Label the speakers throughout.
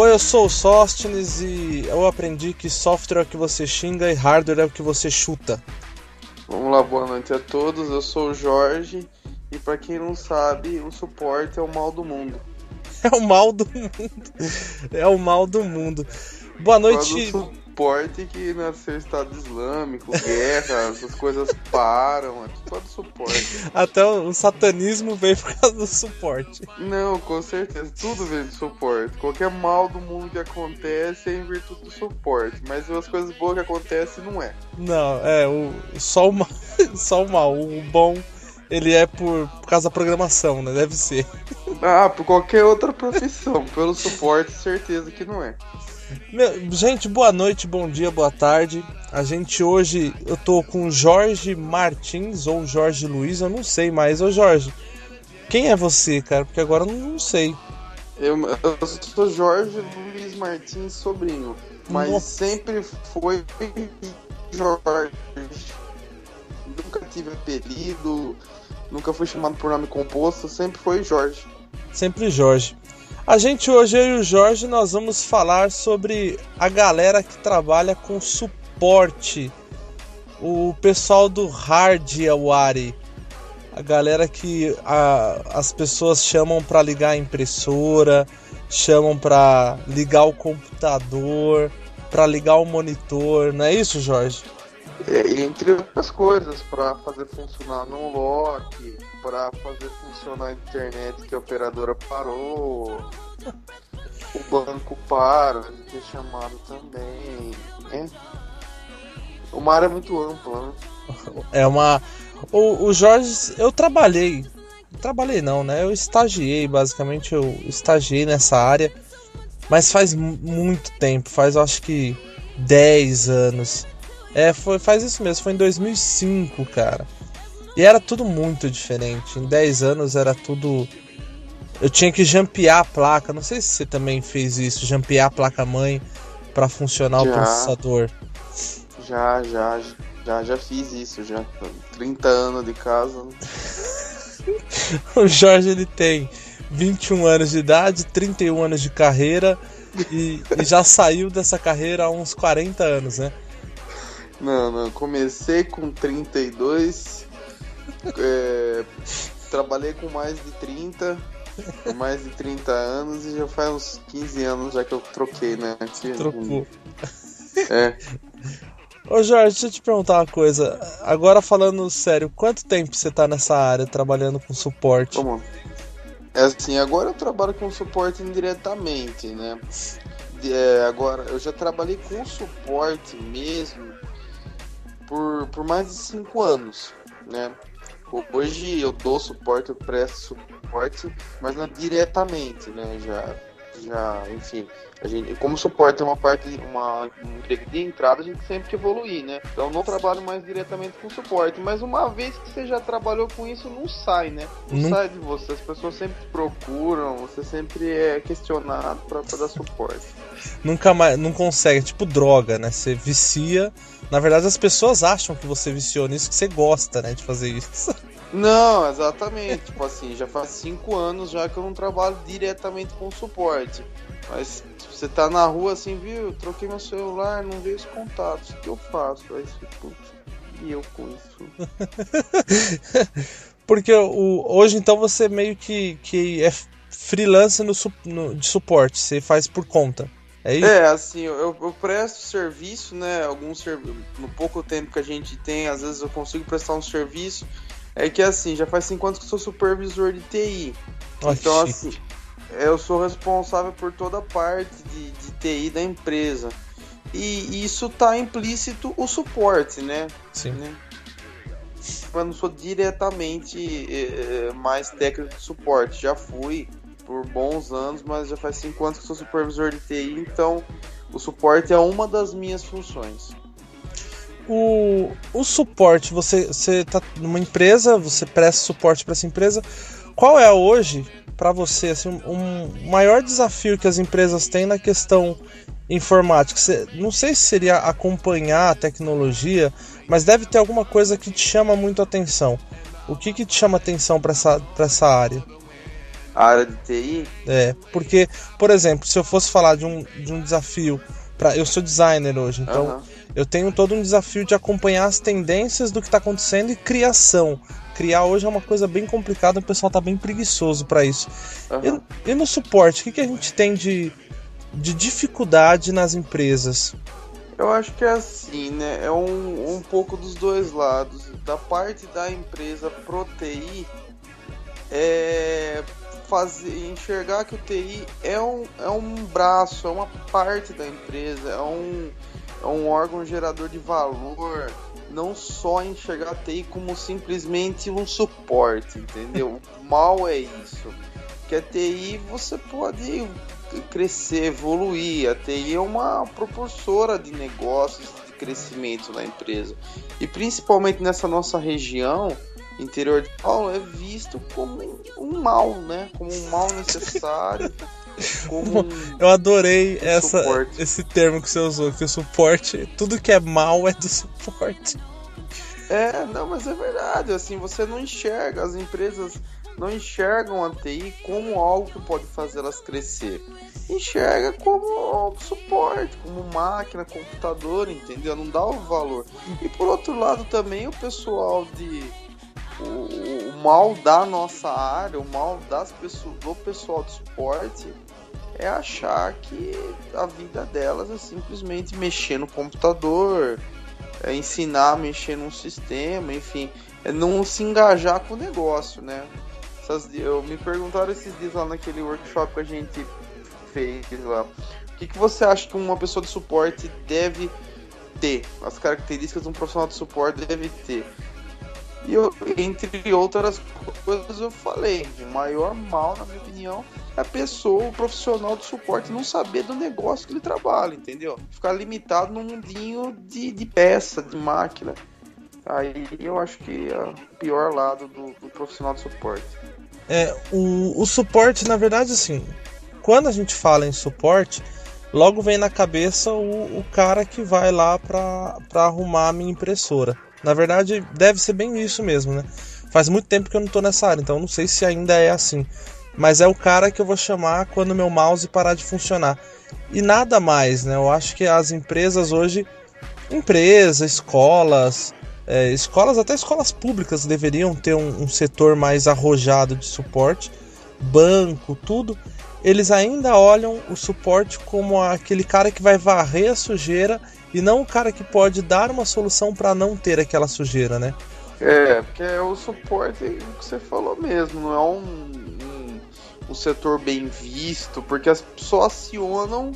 Speaker 1: Oi, eu sou o Sóstenes e eu aprendi que software é o que você xinga e hardware é o que você chuta.
Speaker 2: Vamos lá, boa noite a todos. Eu sou o Jorge e para quem não sabe, o suporte é o mal do mundo.
Speaker 1: É o mal do mundo. É o mal do mundo. Boa noite
Speaker 2: suporte que nasceu Estado Islâmico, guerra, essas coisas param, é tudo suporte.
Speaker 1: Até o satanismo veio por causa do suporte.
Speaker 2: Não, com certeza, tudo vem do suporte. Qualquer mal do mundo que acontece é em virtude do suporte, mas as coisas boas que acontecem não é.
Speaker 1: Não, é, o, só, o mal, só o mal, o bom ele é por, por causa da programação, né? Deve ser.
Speaker 2: Ah, por qualquer outra profissão. Pelo suporte, certeza que não é.
Speaker 1: Meu, gente, boa noite, bom dia, boa tarde. A gente hoje, eu tô com Jorge Martins ou Jorge Luiz, eu não sei mais. Ô Jorge, quem é você, cara? Porque agora eu não sei.
Speaker 2: Eu, eu sou Jorge Luiz Martins, sobrinho. Mas Nossa. sempre foi Jorge. Nunca tive apelido, nunca fui chamado por nome composto, sempre foi Jorge.
Speaker 1: Sempre Jorge. A gente hoje, eu e o Jorge, nós vamos falar sobre a galera que trabalha com suporte. O pessoal do hardware. A galera que a, as pessoas chamam para ligar a impressora, chamam para ligar o computador, para ligar o monitor, não é isso, Jorge?
Speaker 2: É, entre outras coisas, para fazer funcionar no lock, para fazer funcionar a internet que a operadora parou, o banco para, gente é chamado também. É. Uma área muito ampla, né?
Speaker 1: É uma. O, o Jorge, eu trabalhei. Trabalhei não, né? Eu estagiei, basicamente, eu estagiei nessa área. Mas faz muito tempo, faz acho que 10 anos. É, foi, faz isso mesmo, foi em 2005, cara. E era tudo muito diferente. Em 10 anos era tudo. Eu tinha que jampear a placa. Não sei se você também fez isso, jampear a placa mãe para funcionar já, o processador.
Speaker 2: Já, já, já, já fiz isso já. 30 anos de casa.
Speaker 1: o Jorge ele tem 21 anos de idade, 31 anos de carreira e, e já saiu dessa carreira há uns 40 anos, né?
Speaker 2: Não, não, comecei com 32, é, trabalhei com mais de 30, com mais de 30 anos e já faz uns 15 anos já que eu troquei, né?
Speaker 1: Trocou. É. Ô Jorge, deixa eu te perguntar uma coisa. Agora falando sério, quanto tempo você tá nessa área trabalhando com suporte?
Speaker 2: Como? É assim, agora eu trabalho com suporte indiretamente, né? É, agora, eu já trabalhei com suporte mesmo por, por mais de cinco anos, né? Hoje eu dou suporte, eu presto suporte, mas não diretamente, né? Já, já, enfim, a gente, como suporte é uma parte, uma, um emprego de entrada, a gente sempre que evoluir, né? Então não trabalho mais diretamente com suporte, mas uma vez que você já trabalhou com isso, não sai, né? Não, não... sai de você, as pessoas sempre procuram, você sempre é questionado para dar suporte.
Speaker 1: Nunca mais, não consegue, tipo droga, né? Você vicia na verdade, as pessoas acham que você viciou nisso, que você gosta, né, de fazer isso.
Speaker 2: Não, exatamente. tipo assim, já faz cinco anos já que eu não trabalho diretamente com suporte. Mas você tá na rua assim, viu? Troquei meu celular, não veio os contatos. O que eu faço? Aí você, putz, e eu com isso?
Speaker 1: Porque o, hoje então você meio que, que é freelancer no, no, de suporte, você faz por conta. É, isso?
Speaker 2: é assim, eu, eu presto serviço, né? Algum serviço. No pouco tempo que a gente tem, às vezes eu consigo prestar um serviço. É que assim, já faz cinco anos que eu sou supervisor de TI. então, assim, eu sou responsável por toda a parte de, de TI da empresa. E isso tá implícito o suporte, né?
Speaker 1: Sim.
Speaker 2: Né? Eu não sou diretamente é, mais técnico de suporte, já fui por bons anos, mas já faz cinco anos que sou supervisor de TI, então o suporte é uma das minhas funções.
Speaker 1: O, o suporte, você está numa empresa, você presta suporte para essa empresa. Qual é hoje, para você, assim, um maior desafio que as empresas têm na questão informática? Você, não sei se seria acompanhar a tecnologia, mas deve ter alguma coisa que te chama muito atenção. O que, que te chama atenção para essa, essa área?
Speaker 2: A área de TI?
Speaker 1: É, porque, por exemplo, se eu fosse falar de um, de um desafio para eu sou designer hoje, então uhum. eu tenho todo um desafio de acompanhar as tendências do que está acontecendo e criação. Criar hoje é uma coisa bem complicada, o pessoal tá bem preguiçoso para isso. Uhum. E, e, no suporte, o que, que a gente tem de, de dificuldade nas empresas?
Speaker 2: Eu acho que é assim, né? É um, um pouco dos dois lados. Da parte da empresa pro TI, é fazer, enxergar que o TI é um, é um braço, é uma parte da empresa, é um, é um órgão gerador de valor, não só enxergar a TI como simplesmente um suporte, entendeu? O mal é isso. Que a TI você pode crescer, evoluir. A TI é uma propulsora de negócios, de crescimento na empresa. E principalmente nessa nossa região, interior de Paulo, é visto como um mal, né? Como um mal necessário.
Speaker 1: Como eu adorei um essa, esse termo que você usou, que o suporte, tudo que é mal é do suporte.
Speaker 2: É, não, mas é verdade, assim, você não enxerga as empresas não enxergam a TI como algo que pode fazê-las crescer. Enxerga como suporte, como máquina, computador, entendeu? Não dá o valor. E por outro lado também o pessoal de o, o mal da nossa área, o mal das pessoas, do pessoal de suporte é achar que a vida delas é simplesmente mexer no computador, é ensinar a mexer num sistema, enfim, é não se engajar com o negócio, né? Essas, eu me perguntaram esses dias lá naquele workshop que a gente fez lá. O que, que você acha que uma pessoa de suporte deve ter? As características de um profissional de suporte deve ter. E eu, entre outras coisas, eu falei: o maior mal, na minha opinião, é a pessoa, o profissional de suporte, não saber do negócio que ele trabalha, entendeu? Ficar limitado num mundinho de, de peça, de máquina. Aí eu acho que é o pior lado do, do profissional de suporte.
Speaker 1: É, o, o suporte, na verdade, assim, quando a gente fala em suporte, logo vem na cabeça o, o cara que vai lá para arrumar a minha impressora. Na verdade, deve ser bem isso mesmo, né? Faz muito tempo que eu não tô nessa área, então não sei se ainda é assim. Mas é o cara que eu vou chamar quando meu mouse parar de funcionar. E nada mais, né? Eu acho que as empresas hoje, empresas, escolas, é, escolas, até escolas públicas deveriam ter um, um setor mais arrojado de suporte, banco, tudo. Eles ainda olham o suporte como aquele cara que vai varrer a sujeira e não o cara que pode dar uma solução para não ter aquela sujeira, né?
Speaker 2: É, porque é o suporte que você falou mesmo, não é um, um, um setor bem visto, porque as pessoas acionam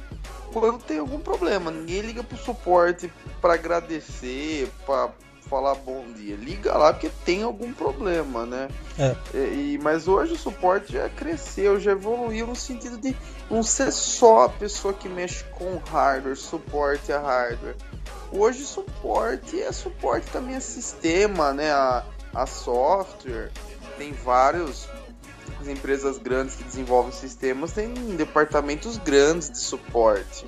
Speaker 2: quando tem algum problema. Ninguém liga pro suporte para agradecer, para falar bom dia. Liga lá porque tem algum problema, né? É. E, mas hoje o suporte já cresceu, já evoluiu no sentido de não ser só a pessoa que mexe com hardware, suporte a hardware. Hoje suporte é suporte também a sistema, né? A, a software. Tem vários as empresas grandes que desenvolvem sistemas têm departamentos grandes de suporte.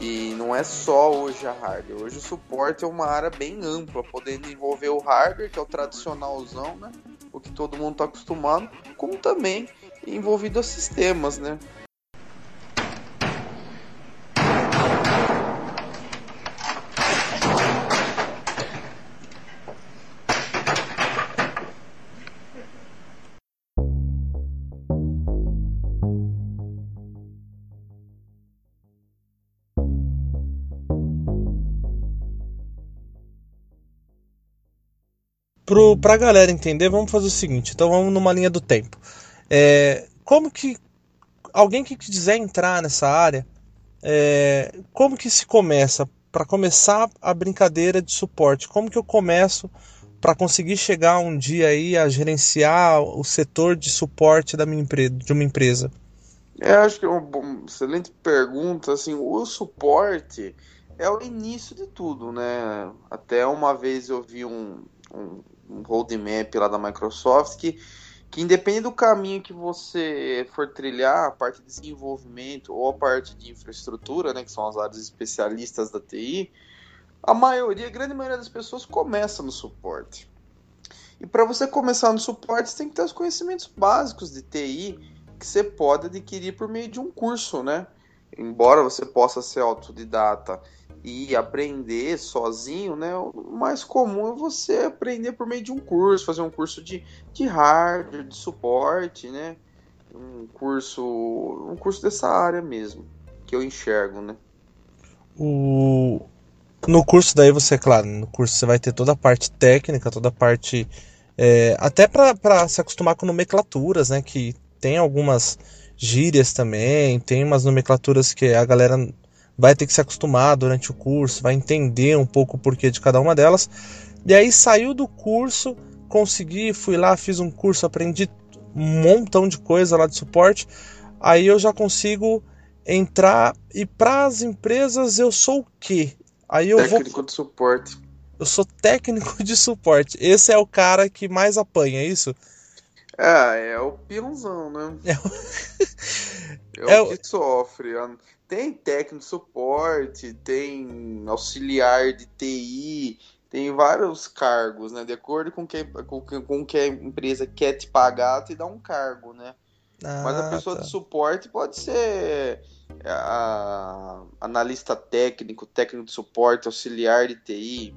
Speaker 2: E não é só hoje a hardware. Hoje o suporte é uma área bem ampla, podendo envolver o hardware, que é o tradicionalzão, né? O que todo mundo está acostumado, como também envolvido a sistemas, né?
Speaker 1: Pro, pra galera entender, vamos fazer o seguinte: então vamos numa linha do tempo. É, como que alguém que quiser entrar nessa área, é, como que se começa? Para começar a brincadeira de suporte, como que eu começo para conseguir chegar um dia aí a gerenciar o setor de suporte da minha empresa, de uma empresa?
Speaker 2: É, acho que é uma excelente pergunta. Assim, o suporte é o início de tudo, né? Até uma vez eu vi um, um roadmap lá da Microsoft que, que independe do caminho que você for trilhar, a parte de desenvolvimento ou a parte de infraestrutura, né, que são as áreas especialistas da TI, a maioria, a grande maioria das pessoas começa no suporte. E para você começar no suporte, você tem que ter os conhecimentos básicos de TI, que você pode adquirir por meio de um curso, né? Embora você possa ser autodidata e aprender sozinho, né? O mais comum é você aprender por meio de um curso, fazer um curso de, de hardware, de suporte, né? Um curso, um curso dessa área mesmo, que eu enxergo, né?
Speaker 1: O... No curso daí você, claro, no curso você vai ter toda a parte técnica, toda a parte é, até para se acostumar com nomenclaturas, né? Que tem algumas gírias também, tem umas nomenclaturas que a galera vai ter que se acostumar durante o curso, vai entender um pouco o porquê de cada uma delas. E aí saiu do curso, consegui, fui lá, fiz um curso, aprendi um montão de coisa lá de suporte. Aí eu já consigo entrar e para as empresas eu sou o quê? Aí eu
Speaker 2: Técnico
Speaker 1: vou
Speaker 2: de suporte.
Speaker 1: eu sou técnico de suporte. Esse é o cara que mais apanha, é isso?
Speaker 2: É, é o peãozão, né?
Speaker 1: É
Speaker 2: o, é
Speaker 1: é
Speaker 2: o
Speaker 1: o-
Speaker 2: que sofre. Tem técnico de suporte, tem auxiliar de TI, tem vários cargos, né? De acordo com que, com, que- com que a empresa quer te pagar, te dá um cargo, né? Mas a
Speaker 1: Ah,
Speaker 2: pessoa
Speaker 1: tá.
Speaker 2: de suporte pode ser a- analista técnico, técnico de suporte, auxiliar de TI,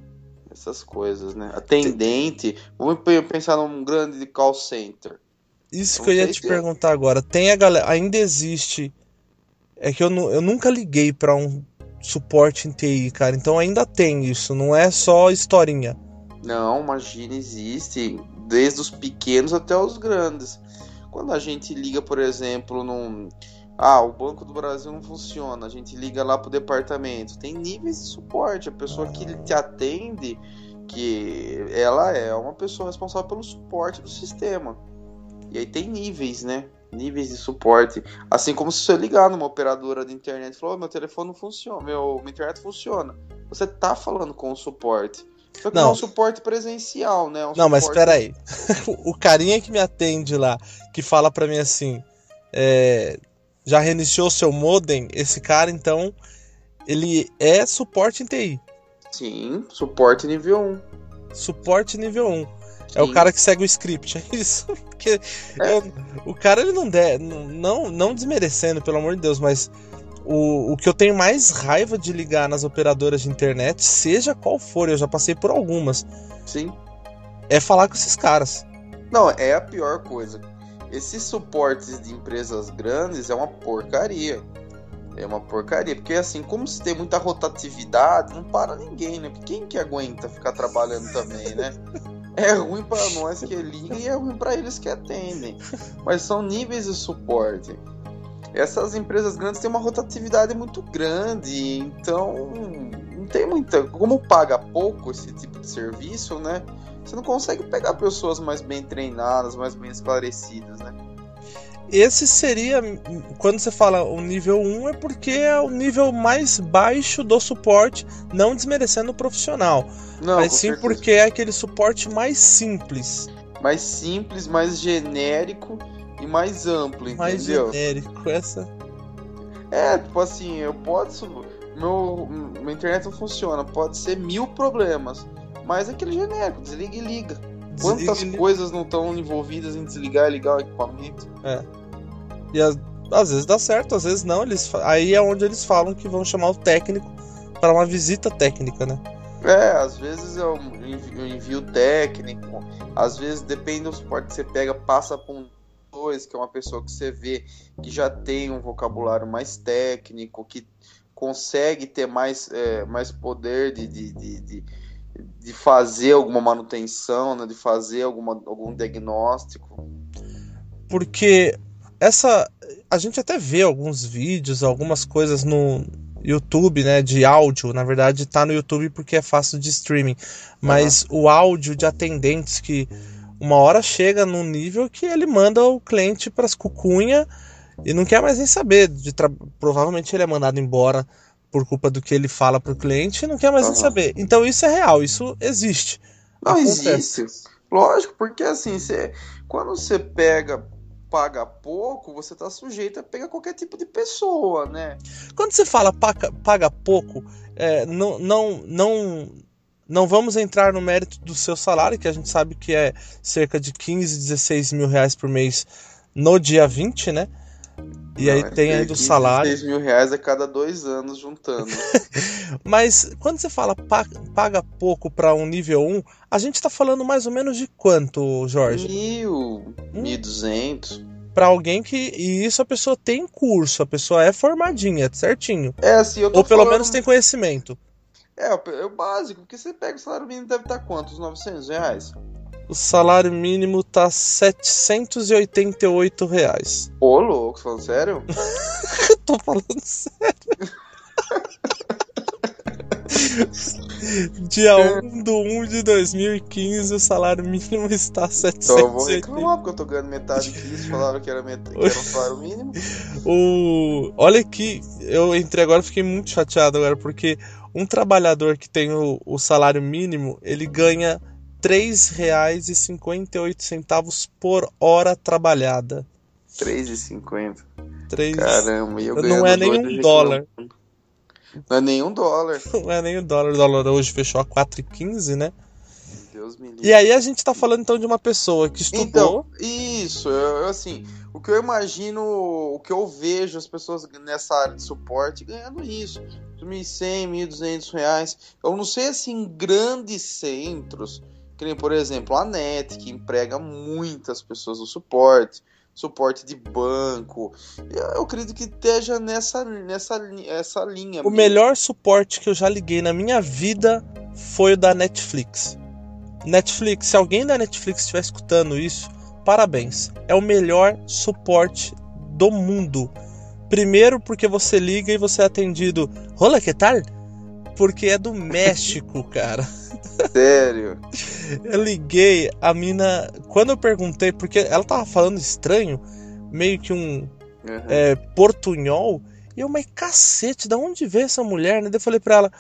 Speaker 2: essas coisas, né? Atendente. Vamos pe- pensar num grande call center.
Speaker 1: Isso que eu ia te
Speaker 2: é.
Speaker 1: perguntar agora. Tem a galera, ainda existe. É que eu, eu nunca liguei pra um suporte em TI, cara. Então ainda tem isso, não é só historinha.
Speaker 2: Não, imagina, existe desde os pequenos até os grandes. Quando a gente liga, por exemplo, num. Ah, o Banco do Brasil não funciona. A gente liga lá pro departamento. Tem níveis de suporte. A pessoa que te atende, que ela é uma pessoa responsável pelo suporte do sistema. E aí tem níveis, né? Níveis de suporte. Assim como se você ligar numa operadora de internet e falar, "Ô, meu telefone não funciona, meu, minha internet funciona. Você tá falando com o suporte. Só que não, é um suporte presencial, né? É um
Speaker 1: Não, mas
Speaker 2: suporte-
Speaker 1: espera aí. o carinha que me atende lá, que fala pra mim assim, é, já reiniciou seu modem? Esse cara, então, ele é suporte em TI.
Speaker 2: Sim, suporte nível 1.
Speaker 1: Suporte nível 1. É o cara que segue o script, é isso? Porque
Speaker 2: É.
Speaker 1: eu- o cara ele não der, não, não desmerecendo, pelo amor de Deus, mas o, o que eu tenho mais raiva de ligar nas operadoras de internet, seja qual for, eu já passei por algumas,
Speaker 2: Sim.
Speaker 1: é falar com esses caras.
Speaker 2: Não, é a pior coisa. Esses suportes de empresas grandes é uma porcaria. É uma porcaria. Porque assim, como se tem muita rotatividade, não para ninguém, né? Porque quem que aguenta ficar trabalhando também, né? É ruim para nós que ligam e é ruim para eles que atendem. Mas são níveis de suporte. Essas empresas grandes têm uma rotatividade muito grande, então não tem muita. Como paga pouco esse tipo de serviço, né? Você não consegue pegar pessoas mais bem treinadas, mais bem esclarecidas, né?
Speaker 1: Esse seria, quando você fala o nível 1, é porque é o nível mais baixo do suporte, não desmerecendo o profissional,
Speaker 2: Não,
Speaker 1: mas sim
Speaker 2: certeza.
Speaker 1: porque é aquele suporte mais simples,
Speaker 2: mais simples, mais genérico e mais amplo,
Speaker 1: mais
Speaker 2: entendeu?
Speaker 1: genérico. Essa
Speaker 2: É, tipo assim, eu posso. Meu, minha internet não funciona, pode ser mil problemas. Mas é aquele genérico, desliga e liga. Quantas
Speaker 1: desliga-
Speaker 2: coisas não estão envolvidas em desligar e ligar o equipamento?
Speaker 1: E às vezes dá certo, às vezes não. Eles, aí é onde eles falam que vão chamar o técnico para uma visita técnica, né?
Speaker 2: É, às vezes é um um envio técnico, às vezes depende do suporte que você pega, passa para um dois, que é uma pessoa que você vê que já tem um vocabulário mais técnico, que consegue ter mais, é, mais poder de, de, de, de, de fazer alguma manutenção, né, de fazer alguma, algum diagnóstico.
Speaker 1: Porque essa. A gente até vê alguns vídeos, algumas coisas no YouTube, né? De áudio. Na verdade, tá no YouTube porque é fácil de streaming. Mas o áudio de atendentes que uma hora chega num nível que ele manda o cliente pras cucunha e não quer mais nem saber. De tra- Provavelmente ele é mandado embora por culpa do que ele fala pro cliente e não quer mais nem
Speaker 2: Aham.
Speaker 1: saber. Então isso é real, isso existe.
Speaker 2: Não
Speaker 1: Acontece.
Speaker 2: existe. Lógico, porque assim, você, quando você pega, paga pouco, você tá sujeito a pegar qualquer tipo de pessoa, né?
Speaker 1: Quando você fala paga, paga pouco, é, não, não, não, não vamos entrar no mérito do seu salário, que a gente sabe que é cerca de 15, 16 mil reais por mês no dia 20, né? E
Speaker 2: Não,
Speaker 1: aí
Speaker 2: é
Speaker 1: tem
Speaker 2: ter
Speaker 1: ainda o salário.
Speaker 2: 16 mil reais a cada dois anos juntando.
Speaker 1: Mas quando você fala pa- paga pouco para um nível 1, a gente tá falando mais ou menos de quanto, Jorge?
Speaker 2: Mil,
Speaker 1: Hum.
Speaker 2: mil duzentos.
Speaker 1: Para alguém que. E isso a pessoa tem curso, a pessoa é formadinha, certinho.
Speaker 2: É assim, eu tô
Speaker 1: Ou pelo
Speaker 2: falando-
Speaker 1: menos tem conhecimento.
Speaker 2: É, o- é o básico, porque você pega o salário mínimo deve estar quanto? Uns 900 reais?
Speaker 1: O salário mínimo tá 788 reais.
Speaker 2: Ô, louco, falando sério?
Speaker 1: Tô falando sério. Dia 1 do 1 de 2015, o salário mínimo está
Speaker 2: Então eu vou
Speaker 1: 780.
Speaker 2: reclamar porque eu tô ganhando metade disso, falaram que era, met... que era um salário mínimo.
Speaker 1: O... Olha aqui, eu entrei agora, fiquei muito chateado agora, porque um trabalhador que tem o, o salário mínimo, ele ganha R$ 3,58 por hora trabalhada.
Speaker 2: 3,50.
Speaker 1: Três...
Speaker 2: Caramba, e eu
Speaker 1: Não é nem
Speaker 2: dois
Speaker 1: um
Speaker 2: reclamando.
Speaker 1: dólar.
Speaker 2: Não é nem um dólar.
Speaker 1: Não é o dólar. O dólar hoje fechou a 4,15, né?
Speaker 2: Deus me livre.
Speaker 1: E aí a gente tá falando então de uma pessoa que estudou.
Speaker 2: Então, isso, eu, eu, assim, o que eu imagino, o que eu vejo as pessoas nessa área de suporte ganhando isso, 1.100, 1.200 reais. Eu não sei assim, grandes centros, que nem, por exemplo, a NET, que emprega muitas pessoas no suporte, suporte de banco. Eu, acredito que esteja nessa, nessa essa linha.
Speaker 1: O melhor suporte que eu já liguei na minha vida foi o da Netflix. Netflix, se alguém da Netflix estiver escutando isso, parabéns. É o melhor suporte do mundo. Primeiro porque você liga e você é atendido. Olá, que tal? Porque é do México, cara.
Speaker 2: Sério.
Speaker 1: Eu liguei, a mina. Quando eu perguntei, porque ela tava falando estranho, meio que um
Speaker 2: Uhum.
Speaker 1: é, portunhol. E eu, mas cacete, da onde veio essa mulher, né? Daí eu falei pra ela,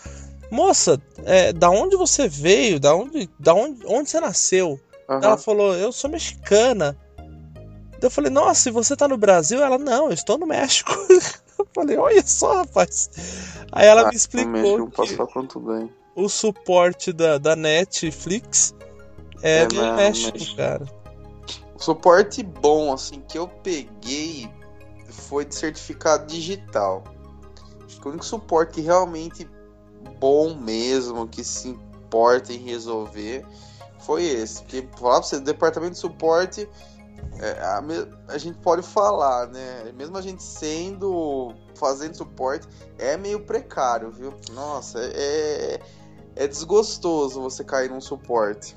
Speaker 1: moça, é, da onde você veio? Da onde, da onde, onde você nasceu?
Speaker 2: Aham.
Speaker 1: Ela falou, eu sou mexicana. Daí eu falei, nossa, e você tá no Brasil? Ela, não, eu estou no México. eu falei, olha só, rapaz. Aí ela
Speaker 2: Ah,
Speaker 1: me explicou
Speaker 2: México
Speaker 1: que
Speaker 2: passou quanto bem.
Speaker 1: O suporte da, da Netflix é,
Speaker 2: É, na-
Speaker 1: México, cara.
Speaker 2: O suporte bom, assim, que eu peguei foi de certificado digital. Acho que o único suporte realmente bom mesmo, que se importa em resolver, foi esse. Porque, falar pra você, departamento de suporte, é, a, a gente pode falar, né? Mesmo a gente sendo, fazendo suporte, é meio precário, viu? Nossa, é, é desgostoso você cair num suporte.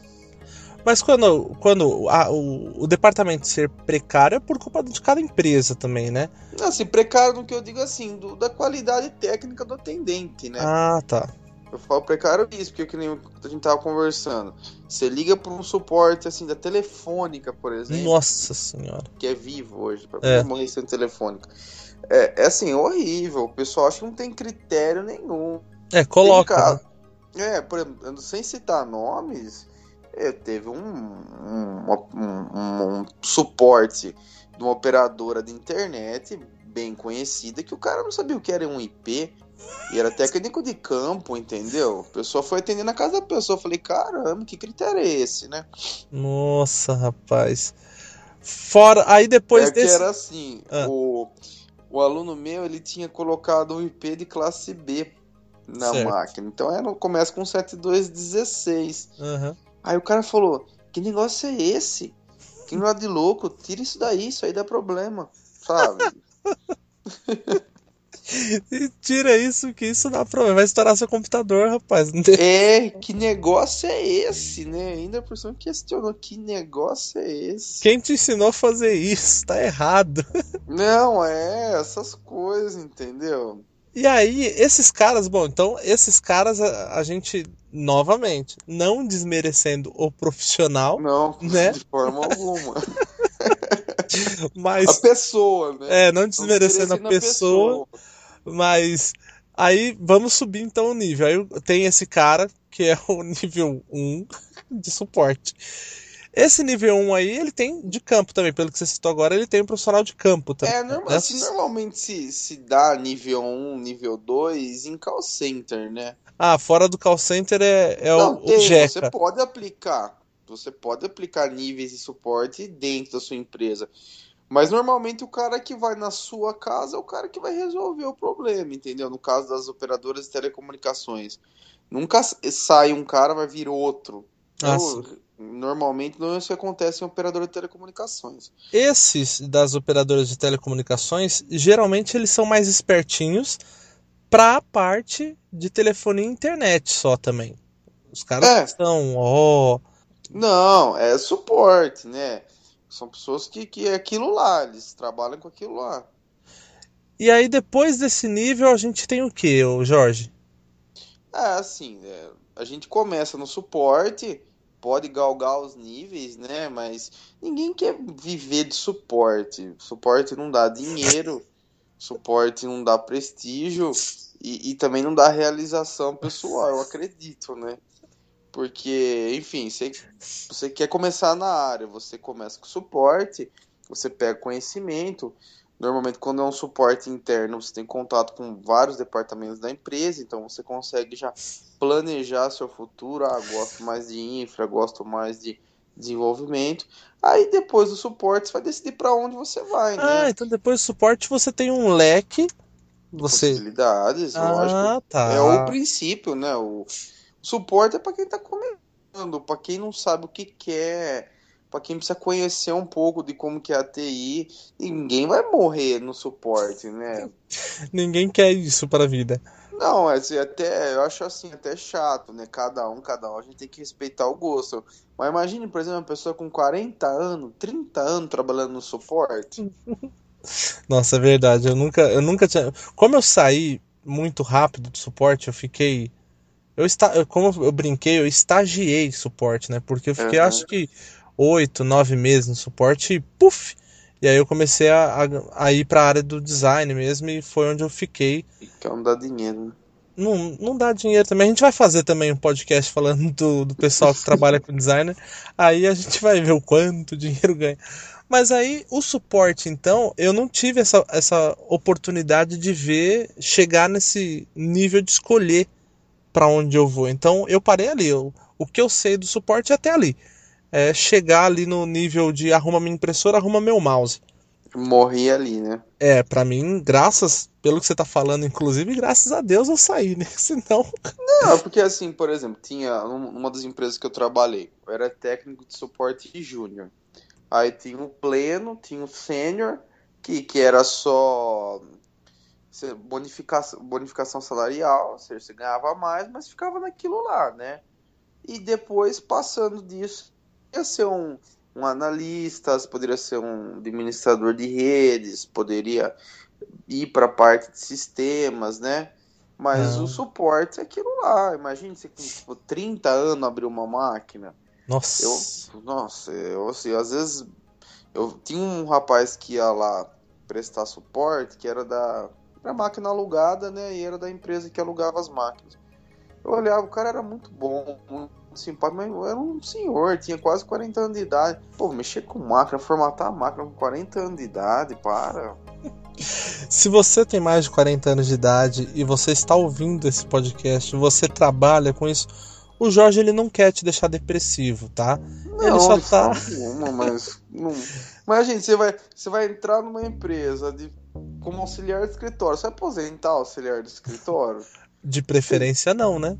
Speaker 1: Mas quando, quando a- o, o departamento ser precário é por culpa de cada empresa também, né?
Speaker 2: Não, assim, precário no que eu digo assim, do- da qualidade técnica do atendente, né?
Speaker 1: Ah, tá.
Speaker 2: Eu falo precário isso, porque que nem a gente tava conversando. Você liga para um suporte assim da telefônica, por exemplo,
Speaker 1: Nossa senhora.
Speaker 2: que é vivo hoje, pra
Speaker 1: É.
Speaker 2: morrer sendo telefônica. É, é assim, horrível. O pessoal acha que não tem critério nenhum.
Speaker 1: É, coloca.
Speaker 2: Tem
Speaker 1: né?
Speaker 2: É, por exemplo, sem citar nomes, é, teve um, um, um- um- suporte de uma operadora de internet bem conhecida que o cara não sabia o que era um IP e era técnico de campo, entendeu? A pessoa foi atender na casa da pessoa. Eu falei, caramba, que critério é esse, né?
Speaker 1: Nossa, rapaz. Fora. Aí depois
Speaker 2: é
Speaker 1: desse.
Speaker 2: era assim,
Speaker 1: Ah.
Speaker 2: o, o aluno meu, ele tinha colocado um IP de classe B na
Speaker 1: Certo.
Speaker 2: máquina. Então era, começa com 7216.
Speaker 1: Aham.
Speaker 2: Aí o cara falou: Que negócio é esse? Que negócio de louco? Tira isso daí, isso aí dá problema. Sabe?
Speaker 1: Tira isso, que isso dá problema. Vai estourar seu computador, rapaz.
Speaker 2: É, que negócio é esse, né? Ainda a pessoa questionou: Que negócio é esse?
Speaker 1: Quem te ensinou a fazer isso? Tá errado.
Speaker 2: Não, é essas coisas, entendeu?
Speaker 1: E aí, esses caras, bom, então, esses caras a, a gente, novamente, não desmerecendo o profissional,
Speaker 2: Não,
Speaker 1: Né?
Speaker 2: de forma alguma. A
Speaker 1: mas.
Speaker 2: pessoa, né?
Speaker 1: É, não
Speaker 2: Não
Speaker 1: desmerecendo a pessoa, mas. Aí vamos subir então o nível. Aí tem esse cara que é o nível 1 de suporte. Esse nível 1 aí, ele tem de campo também, pelo que você citou agora, ele tem um profissional de campo também.
Speaker 2: É, normal,
Speaker 1: né?
Speaker 2: assim, normalmente se, se dá nível 1, nível 2 em call center, né?
Speaker 1: Ah, fora do call center é, é
Speaker 2: Não,
Speaker 1: o, o
Speaker 2: tem, você
Speaker 1: Jeca.
Speaker 2: pode aplicar. Você pode aplicar níveis de suporte dentro da sua empresa. Mas normalmente o cara que vai na sua casa é o cara que vai resolver o problema, entendeu? No caso das operadoras de telecomunicações. Nunca sai um cara, vai vir outro.
Speaker 1: Ah,
Speaker 2: Então, normalmente não é isso acontece em operadora de telecomunicações.
Speaker 1: Esses das operadoras de telecomunicações, geralmente eles são mais espertinhos para a parte de telefonia e internet só também. Os caras
Speaker 2: É.
Speaker 1: são, ó,
Speaker 2: Não, é suporte, né? São pessoas que, que é aquilo lá, eles trabalham com aquilo lá.
Speaker 1: E aí depois desse nível a gente tem o que, Jorge?
Speaker 2: É assim, é, a gente começa no suporte, pode galgar os níveis, né? Mas ninguém quer viver de suporte. Suporte não dá dinheiro, suporte não dá prestígio e, e também não dá realização pessoal, eu acredito, né? Porque, enfim, você, você quer começar na área, você começa com suporte, você pega conhecimento. Normalmente, quando é um suporte interno, você tem contato com vários departamentos da empresa, então você consegue já planejar seu futuro. Ah, gosto mais de infra, gosto mais de desenvolvimento. Aí depois do suporte, você vai decidir para onde você vai,
Speaker 1: Ah,
Speaker 2: né?
Speaker 1: então depois do suporte você tem um leque. Você.
Speaker 2: Possibilidades, lógico.
Speaker 1: Ah, tá.
Speaker 2: É o princípio, né? O suporte é para quem tá começando, para quem não sabe o que quer, para quem precisa conhecer um pouco de como que é a TI. Ninguém vai morrer no suporte, né?
Speaker 1: Ninguém quer isso para a vida.
Speaker 2: Não, é assim, até eu acho assim, até chato, né? Cada um, cada um, a gente tem que respeitar o gosto. Mas imagine, por exemplo, uma pessoa com 40 anos, 30 anos trabalhando no suporte.
Speaker 1: Nossa, é verdade. Eu nunca, eu nunca tinha. Como eu saí muito rápido do suporte, eu fiquei. Eu esta... eu- Como eu brinquei, eu estagiei suporte, né? Porque eu fiquei,
Speaker 2: Aham.
Speaker 1: acho que, oito, nove meses no suporte e puf! E aí eu comecei a, a, a ir para a área do design mesmo e foi onde eu fiquei.
Speaker 2: Que não dá dinheiro, né?
Speaker 1: Não, não dá dinheiro também. A gente vai fazer também um podcast falando do, do pessoal que trabalha com designer. Aí a gente vai ver o quanto dinheiro ganha. Mas aí o suporte, então, eu não tive essa, essa oportunidade de ver chegar nesse nível de escolher para onde eu vou. Então eu parei ali. Eu- o que eu sei do suporte é até ali. É chegar ali no nível de arruma minha impressora, arruma meu mouse.
Speaker 2: Morri ali, né?
Speaker 1: É, pra mim, graças, pelo que você tá falando, inclusive, graças a Deus eu saí, né? Senão.
Speaker 2: Não, porque assim, por exemplo, tinha numa das empresas que eu trabalhei, eu era técnico de suporte júnior. Aí tinha o pleno, tinha o sênior, que, que era só bonificação, bonificação salarial, ou seja, você ganhava mais, mas ficava naquilo lá, né? E depois, passando disso, ia ser um, um analista, poderia ser um administrador de redes, poderia ir para a parte de sistemas, né? Mas
Speaker 1: Ah.
Speaker 2: o suporte é aquilo lá. Imagine você com tipo, 30 anos abrir uma máquina.
Speaker 1: Nossa.
Speaker 2: Eu, nossa, eu assim, às vezes eu tinha um rapaz que ia lá prestar suporte, que era da, da máquina alugada, né? E era da empresa que alugava as máquinas. Eu olhava, o cara era muito bom, muito simpático, mas era um senhor, tinha quase 40 anos de idade. Pô, mexer com máquina, formatar a máquina com 40 anos de idade, para.
Speaker 1: Se você tem mais de 40 anos de idade e você está ouvindo esse podcast, você trabalha com isso, o Jorge ele não quer te deixar depressivo, tá? Ele
Speaker 2: Não,
Speaker 1: só
Speaker 2: de
Speaker 1: tá-
Speaker 2: alguma, mas não. Mas gente, você vai, você vai entrar numa empresa de como auxiliar de escritório. Você vai aposentar auxiliar de escritório?
Speaker 1: De preferência não, né?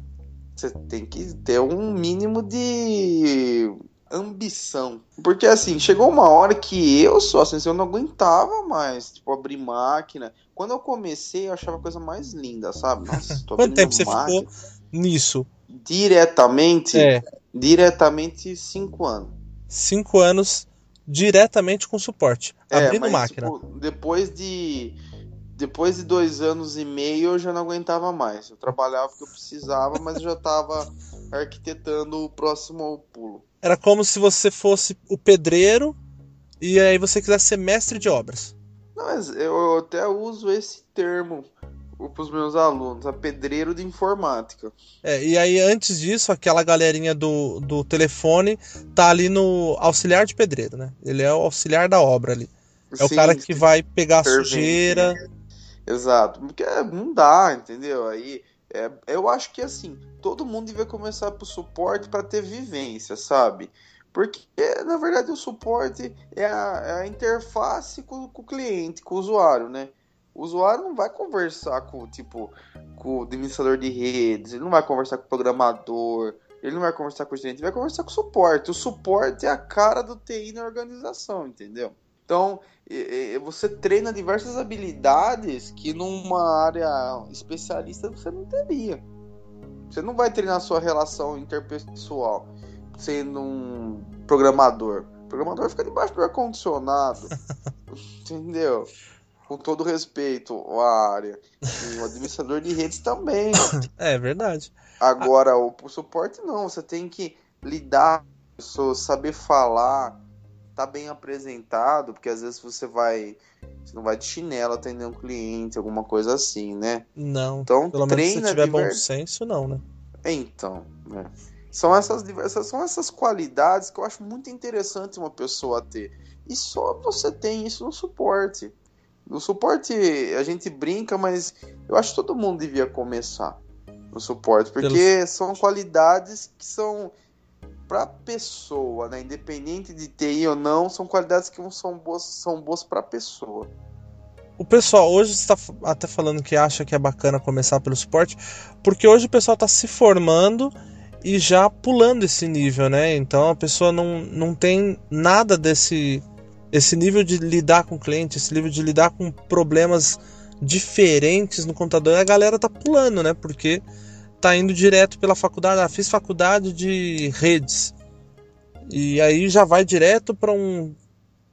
Speaker 2: Você tem que ter um mínimo de ambição. Porque assim, chegou uma hora que eu só, assim, eu não aguentava mais, tipo, abrir máquina. Quando eu comecei, eu achava a coisa mais linda, sabe? Nossa,
Speaker 1: Quanto tempo você ficou nisso?
Speaker 2: Diretamente,
Speaker 1: É,
Speaker 2: diretamente cinco anos.
Speaker 1: cinco anos diretamente com suporte,
Speaker 2: É,
Speaker 1: abrindo
Speaker 2: mas,
Speaker 1: máquina.
Speaker 2: tipo, depois de depois de dois anos e meio eu já não aguentava mais. Eu trabalhava porque eu precisava, mas eu já estava arquitetando o próximo pulo.
Speaker 1: Era como se você fosse o pedreiro e aí você quisesse ser mestre de obras.
Speaker 2: Não, mas eu até uso esse termo para os meus alunos, a pedreiro de informática.
Speaker 1: É, e aí, antes disso, aquela galerinha do, do telefone tá ali no auxiliar de pedreiro, né? Ele é o auxiliar da obra ali. É o
Speaker 2: Sim,
Speaker 1: cara que vai pegar a sujeira.
Speaker 2: Exato, porque não dá, entendeu? Aí é, eu acho que assim, todo mundo devia começar pro suporte para ter vivência, sabe? Porque, na verdade, o suporte é a, é a interface com, com, o cliente, com o usuário, né? O usuário não vai conversar com, tipo, com o administrador de redes, ele não vai conversar com o programador, ele não vai conversar com o gerente, ele vai conversar com o suporte. O suporte é a cara do TI na organização, entendeu? Então, você treina diversas habilidades que numa área especialista você não teria. Você não vai treinar sua relação interpessoal sendo um programador. O programador fica debaixo do ar-condicionado. entendeu? Com todo respeito à área. E o administrador de redes também.
Speaker 1: É verdade.
Speaker 2: Agora, o, suporte não. Você tem que lidar com pessoas, saber falar, tá bem apresentado, porque às vezes você vai. Você não vai de chinelo atender um cliente, alguma coisa assim, né?
Speaker 1: Não. Então, pelo menos se tiver bom senso, não, né?
Speaker 2: Então, né? São essas diversas, são essas qualidades que eu acho muito interessante uma pessoa ter. E só você tem isso no suporte. No suporte a gente brinca, mas eu acho que todo mundo devia começar no suporte, porque Pelo... são qualidades que são para pessoa, né? Independente de TI ou não, são qualidades que são boas, são boas para pessoa.
Speaker 1: O pessoal hoje está até falando que acha que é bacana começar pelo suporte, porque hoje o pessoal está se formando e já pulando esse nível, né? Então a pessoa não, não tem nada desse esse nível de lidar com cliente, esse nível de lidar com problemas diferentes no computador. A galera tá pulando, né? Porque tá indo direto pela faculdade. Ah, fiz faculdade de redes. E aí já vai direto para um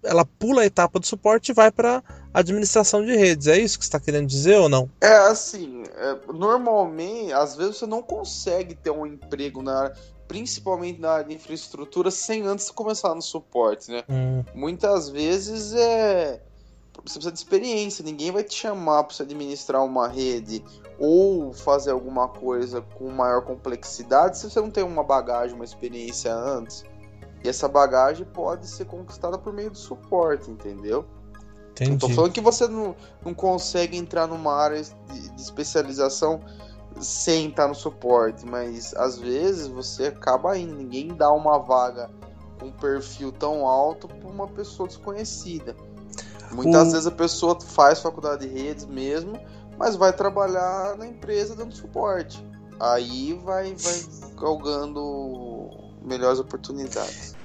Speaker 1: ela pula a etapa do suporte e vai para administração de redes. É isso que você está querendo dizer ou não?
Speaker 2: É assim, é, normalmente, às vezes você não consegue ter um emprego na área, principalmente na área de infraestrutura, sem antes começar no suporte, né? Hum. Muitas vezes é você precisa de experiência, ninguém vai te chamar para você administrar uma rede ou fazer alguma coisa com maior complexidade se você não tem uma bagagem, uma experiência antes. E essa bagagem pode ser conquistada por meio do suporte, entendeu? Entendi. Não tô falando que você não, não consegue entrar numa área de, de especialização sem estar no suporte, mas às vezes você acaba indo, ninguém dá uma vaga com um perfil tão alto para uma pessoa desconhecida. Muitas o... vezes a pessoa faz faculdade de redes mesmo, mas vai trabalhar na empresa dando suporte. Aí vai, vai galgando melhores oportunidades.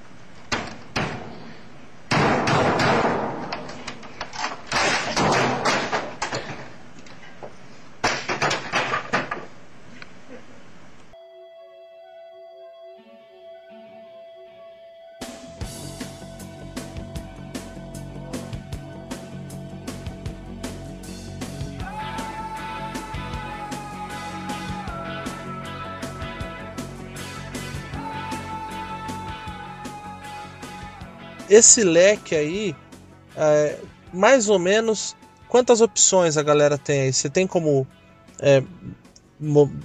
Speaker 1: Esse leque aí, é, mais ou menos, quantas opções a galera tem aí? Você tem como é,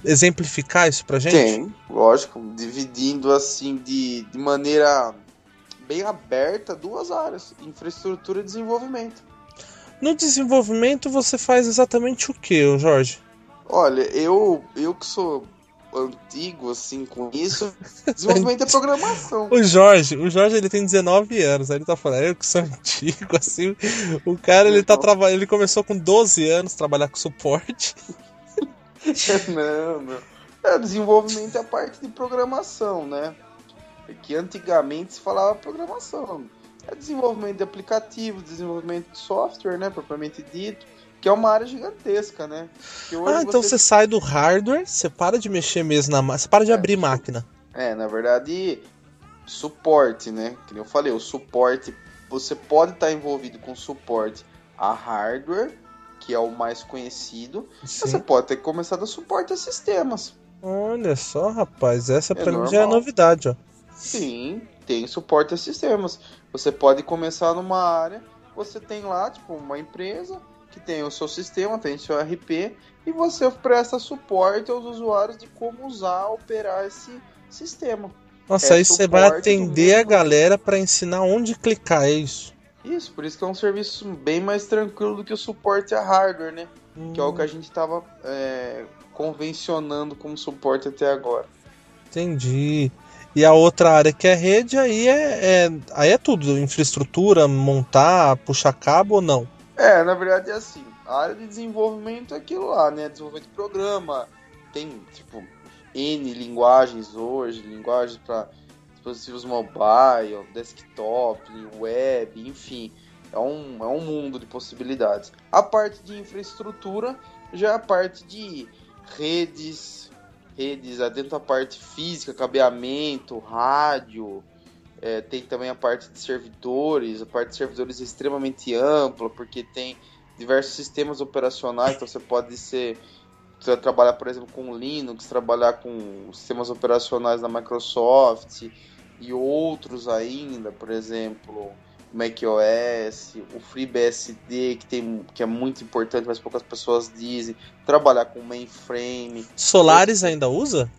Speaker 1: exemplificar isso pra gente?
Speaker 2: Tem, lógico, dividindo assim de, de maneira bem aberta duas áreas: infraestrutura e desenvolvimento.
Speaker 1: No desenvolvimento você faz exatamente o que, Jorge?
Speaker 2: Olha, eu, eu que sou antigo, assim, com isso. Desenvolvimento é programação.
Speaker 1: O Jorge, o Jorge ele tem 19 anos, aí ele tá falando, eu que sou antigo, assim. O cara ele tá trabalhando, ele começou com 12 anos trabalhar com suporte.
Speaker 2: não, não. É, desenvolvimento é a parte de programação, né? É que antigamente se falava programação. É desenvolvimento de aplicativo, desenvolvimento de software, né? Propriamente dito que é uma área gigantesca, né?
Speaker 1: ah, então você... você... sai do hardware, você para de mexer mesmo na máquina, você para de é, abrir máquina.
Speaker 2: É, na verdade, suporte, né? Que eu falei, o suporte, você pode estar envolvido com suporte a hardware, que é o mais conhecido, você pode ter começado a suporte a sistemas.
Speaker 1: Olha só, rapaz, essa é pra mim já é novidade, ó.
Speaker 2: Sim, tem suporte a sistemas. Você pode começar numa área, você tem lá, tipo, uma empresa, que tem o seu sistema, tem o seu RP, e você presta suporte aos usuários de como usar, operar esse sistema.
Speaker 1: Nossa, é aí você vai atender a galera para ensinar onde clicar, é isso?
Speaker 2: Isso, por isso que é um serviço bem mais tranquilo do que o suporte a hardware, né? Hum. Que é o que a gente estava é, convencionando como suporte até agora.
Speaker 1: Entendi. E a outra área que é rede, aí é, é, aí é tudo, infraestrutura, montar, puxar cabo ou não?
Speaker 2: É, na verdade é assim. A área de desenvolvimento é aquilo lá, né? Desenvolvimento de programa, tem tipo N linguagens hoje, linguagens para dispositivos mobile, desktop, web, enfim. É um, é um mundo de possibilidades. A parte de infraestrutura já é a parte de redes, redes dentro da parte física, cabeamento, rádio, é, tem também a parte de servidores, a parte de servidores é extremamente ampla, porque tem diversos sistemas operacionais, então você pode ser você vai trabalhar, por exemplo, com Linux, trabalhar com sistemas operacionais da Microsoft e outros ainda, por exemplo, macOS, o FreeBSD, que, tem, que é muito importante, mas poucas pessoas dizem, trabalhar com mainframe.
Speaker 1: Solaris eu, ainda usa?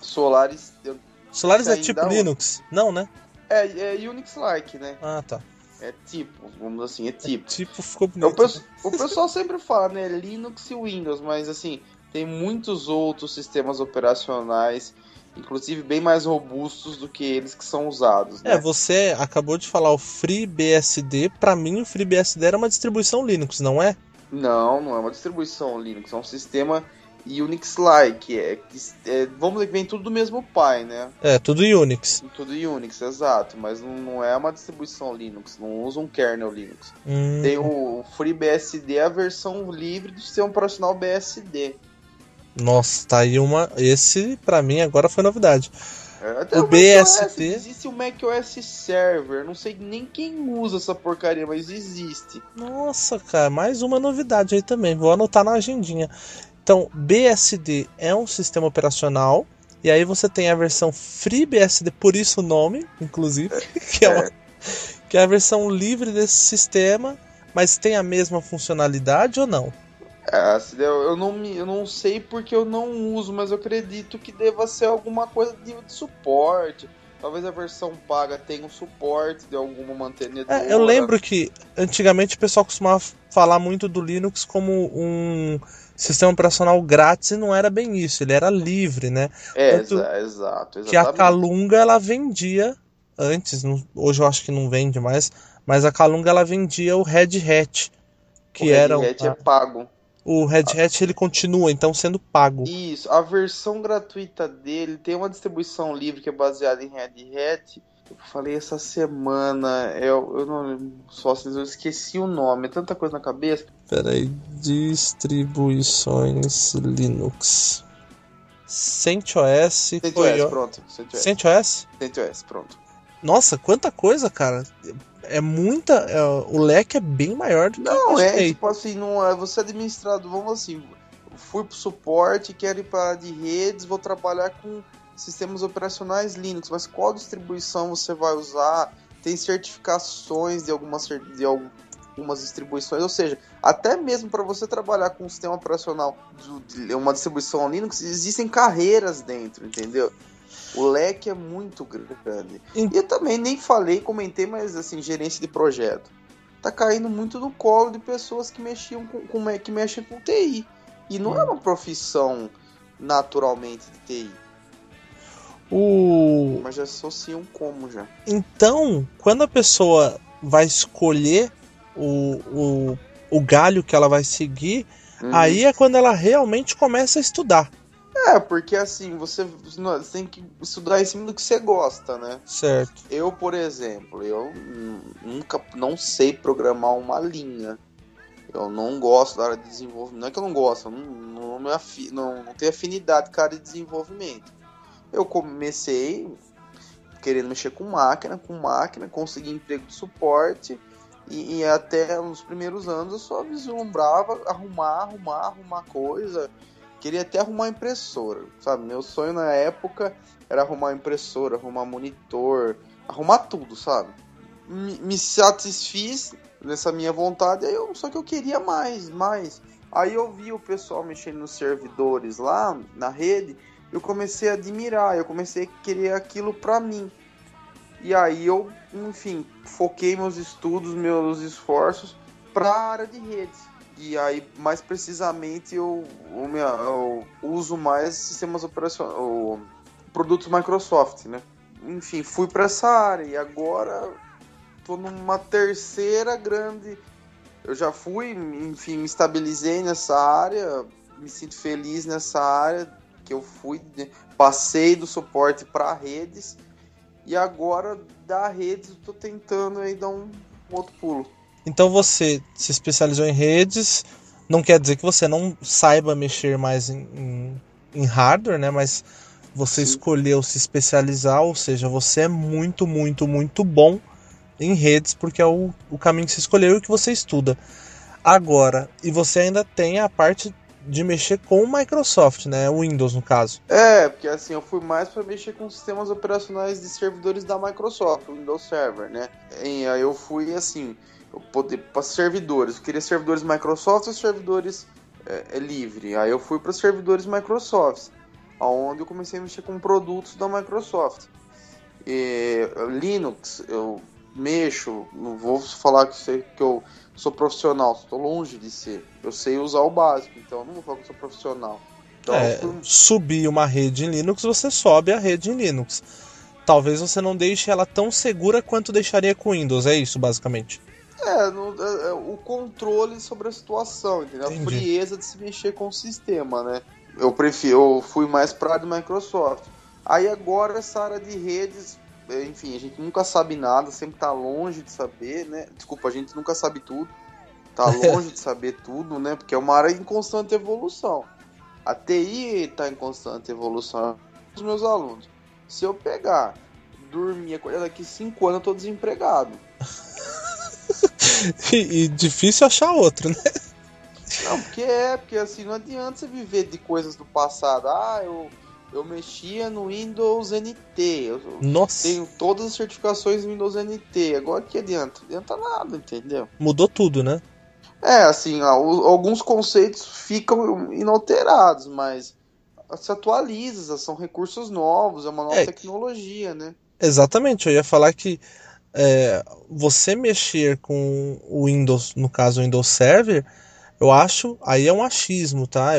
Speaker 2: Solaris.
Speaker 1: Eu, Solaris é tipo Linux? Não, né?
Speaker 2: É, é Unix-like, né?
Speaker 1: Ah, tá.
Speaker 2: É tipo, vamos assim, é tipo.
Speaker 1: É tipo ficou bonito.
Speaker 2: O, né? o pessoal sempre fala, né? Linux e Windows, mas assim, tem muitos outros sistemas operacionais inclusive bem mais robustos do que eles que são usados. Né?
Speaker 1: É, você acabou de falar o FreeBSD. Para mim, o FreeBSD era uma distribuição Linux, não é?
Speaker 2: Não, não é uma distribuição Linux, é um sistema Unix-like. É, é, vamos dizer que vem tudo do mesmo pai, né?
Speaker 1: É, tudo Unix.
Speaker 2: Tudo Unix, exato. Mas não, não é uma distribuição Linux, não usa um kernel Linux.
Speaker 1: Hum.
Speaker 2: Tem o FreeBSD, a versão livre do sistema operacional BSD.
Speaker 1: Nossa, tá aí uma. Esse, para mim, agora foi novidade.
Speaker 2: É, o, o BST. existe o macOS Server. Não sei nem quem usa essa porcaria, mas existe.
Speaker 1: Nossa, cara, mais uma novidade aí também. Vou anotar na agendinha. Então, BSD é um sistema operacional. E aí você tem a versão FreeBSD, por isso o nome, inclusive, que é, uma, que é a versão livre desse sistema, mas tem a mesma funcionalidade ou não?
Speaker 2: É, eu não, me, eu não sei porque eu não uso, mas eu acredito que deva ser alguma coisa de, de suporte. Talvez a versão paga tenha um suporte de alguma mantenedora.
Speaker 1: É, eu lembro que antigamente o pessoal costumava falar muito do Linux como um sistema operacional grátis e não era bem isso, ele era livre, né?
Speaker 2: É, exa exato, exatamente.
Speaker 1: Que a Calunga ela vendia antes, hoje eu acho que não vende mais, mas a Calunga ela vendia o Red Hat, que o era
Speaker 2: Red Hat é pago
Speaker 1: o Red Hat ele continua então sendo pago.
Speaker 2: Isso, a versão gratuita dele tem uma distribuição livre que é baseada em Red Hat. Eu falei essa semana, eu, eu não só eu esqueci o nome, é tanta coisa na cabeça.
Speaker 1: Peraí, distribuições Linux. CentOS,
Speaker 2: CentOS, pronto.
Speaker 1: CentOS. CentOS?
Speaker 2: CentOS, pronto.
Speaker 1: Nossa, quanta coisa, cara é muita. É, o leque é bem maior do que
Speaker 2: Não, é tipo assim, não é você administrado, vamos assim, fui pro suporte, quero ir para de redes, vou trabalhar com sistemas operacionais Linux, mas qual distribuição você vai usar? Tem certificações de algumas de algumas distribuições, ou seja, até mesmo para você trabalhar com um sistema operacional de uma distribuição Linux, existem carreiras dentro, entendeu? O leque é muito grande. E eu também nem falei, comentei, mas assim, gerência de projeto. Tá caindo muito no colo de pessoas que mexiam com, com que mexem com TI. E não é uma profissão naturalmente de TI.
Speaker 1: O...
Speaker 2: Mas já associam como já.
Speaker 1: Então, quando a pessoa vai escolher o, o, o galho que ela vai seguir, uhum. aí é quando ela realmente começa a estudar.
Speaker 2: É, porque assim, você, você tem que estudar em cima do que você gosta, né?
Speaker 1: Certo.
Speaker 2: Eu, por exemplo, eu nunca não sei programar uma linha. Eu não gosto da área de desenvolvimento. Não é que eu não gosto, eu não, não, não, não tenho afinidade com a área de desenvolvimento. Eu comecei querendo mexer com máquina, com máquina, consegui emprego de suporte. E, e até nos primeiros anos eu só vislumbrava arrumar, arrumar, arrumar coisa Queria até arrumar impressora, sabe? Meu sonho na época era arrumar impressora, arrumar monitor, arrumar tudo, sabe? Me, satisfiz nessa minha vontade, eu, só que eu queria mais, mais. Aí eu vi o pessoal mexendo nos servidores lá na rede, eu comecei a admirar, eu comecei a querer aquilo pra mim. E aí eu, enfim, foquei meus estudos, meus esforços para a área de redes. E aí, mais precisamente, eu, eu, eu uso mais sistemas operacionais, produtos Microsoft, né? enfim, fui para essa área e agora tô numa terceira grande. Eu já fui, enfim, me estabilizei nessa área, me sinto feliz nessa área que eu fui, passei do suporte para redes e agora da redes eu tô tentando aí dar um, um outro pulo.
Speaker 1: Então você se especializou em redes, não quer dizer que você não saiba mexer mais em, em, em hardware, né? Mas você Sim. escolheu se especializar, ou seja, você é muito, muito, muito bom em redes, porque é o, o caminho que você escolheu e que você estuda. Agora, e você ainda tem a parte de mexer com o Microsoft, né? O Windows, no caso.
Speaker 2: É, porque assim, eu fui mais para mexer com sistemas operacionais de servidores da Microsoft, Windows Server, né? E aí eu fui assim, para servidores. Eu queria servidores Microsoft ou servidores é, é livre. Aí eu fui para servidores Microsoft, aonde eu comecei a mexer com produtos da Microsoft. E, Linux, eu mexo, não vou falar que, que eu sou profissional, estou longe de ser. Eu sei usar o básico, então não vou falar que sou profissional. Então,
Speaker 1: é, fui... Subir uma rede em Linux, você sobe a rede em Linux. Talvez você não deixe ela tão segura quanto deixaria com Windows, é isso basicamente.
Speaker 2: É, no, é, é, o controle sobre a situação, entendeu? Entendi. A frieza de se mexer com o sistema, né? Eu prefiro, eu fui mais para a Microsoft. Aí agora essa área de redes, enfim, a gente nunca sabe nada, sempre tá longe de saber, né? Desculpa, a gente nunca sabe tudo. Tá longe de saber tudo, né? Porque é uma área em constante evolução. A TI tá em constante evolução dos meus alunos. Se eu pegar, dormir, acordar daqui 5 anos, eu tô desempregado.
Speaker 1: e, e, difícil achar outro, né?
Speaker 2: Não, porque é, porque assim, não adianta você viver de coisas do passado. Ah, eu, eu mexia no Windows NT. Eu
Speaker 1: Nossa.
Speaker 2: tenho todas as certificações do Windows NT. Agora que adianta? Adianta nada, entendeu?
Speaker 1: Mudou tudo, né?
Speaker 2: É, assim, alguns conceitos ficam inalterados, mas se atualiza, são recursos novos, é uma nova é, tecnologia, né?
Speaker 1: Exatamente, eu ia falar que é, você mexer com o Windows, no caso o Windows Server, eu acho, aí é um achismo, tá?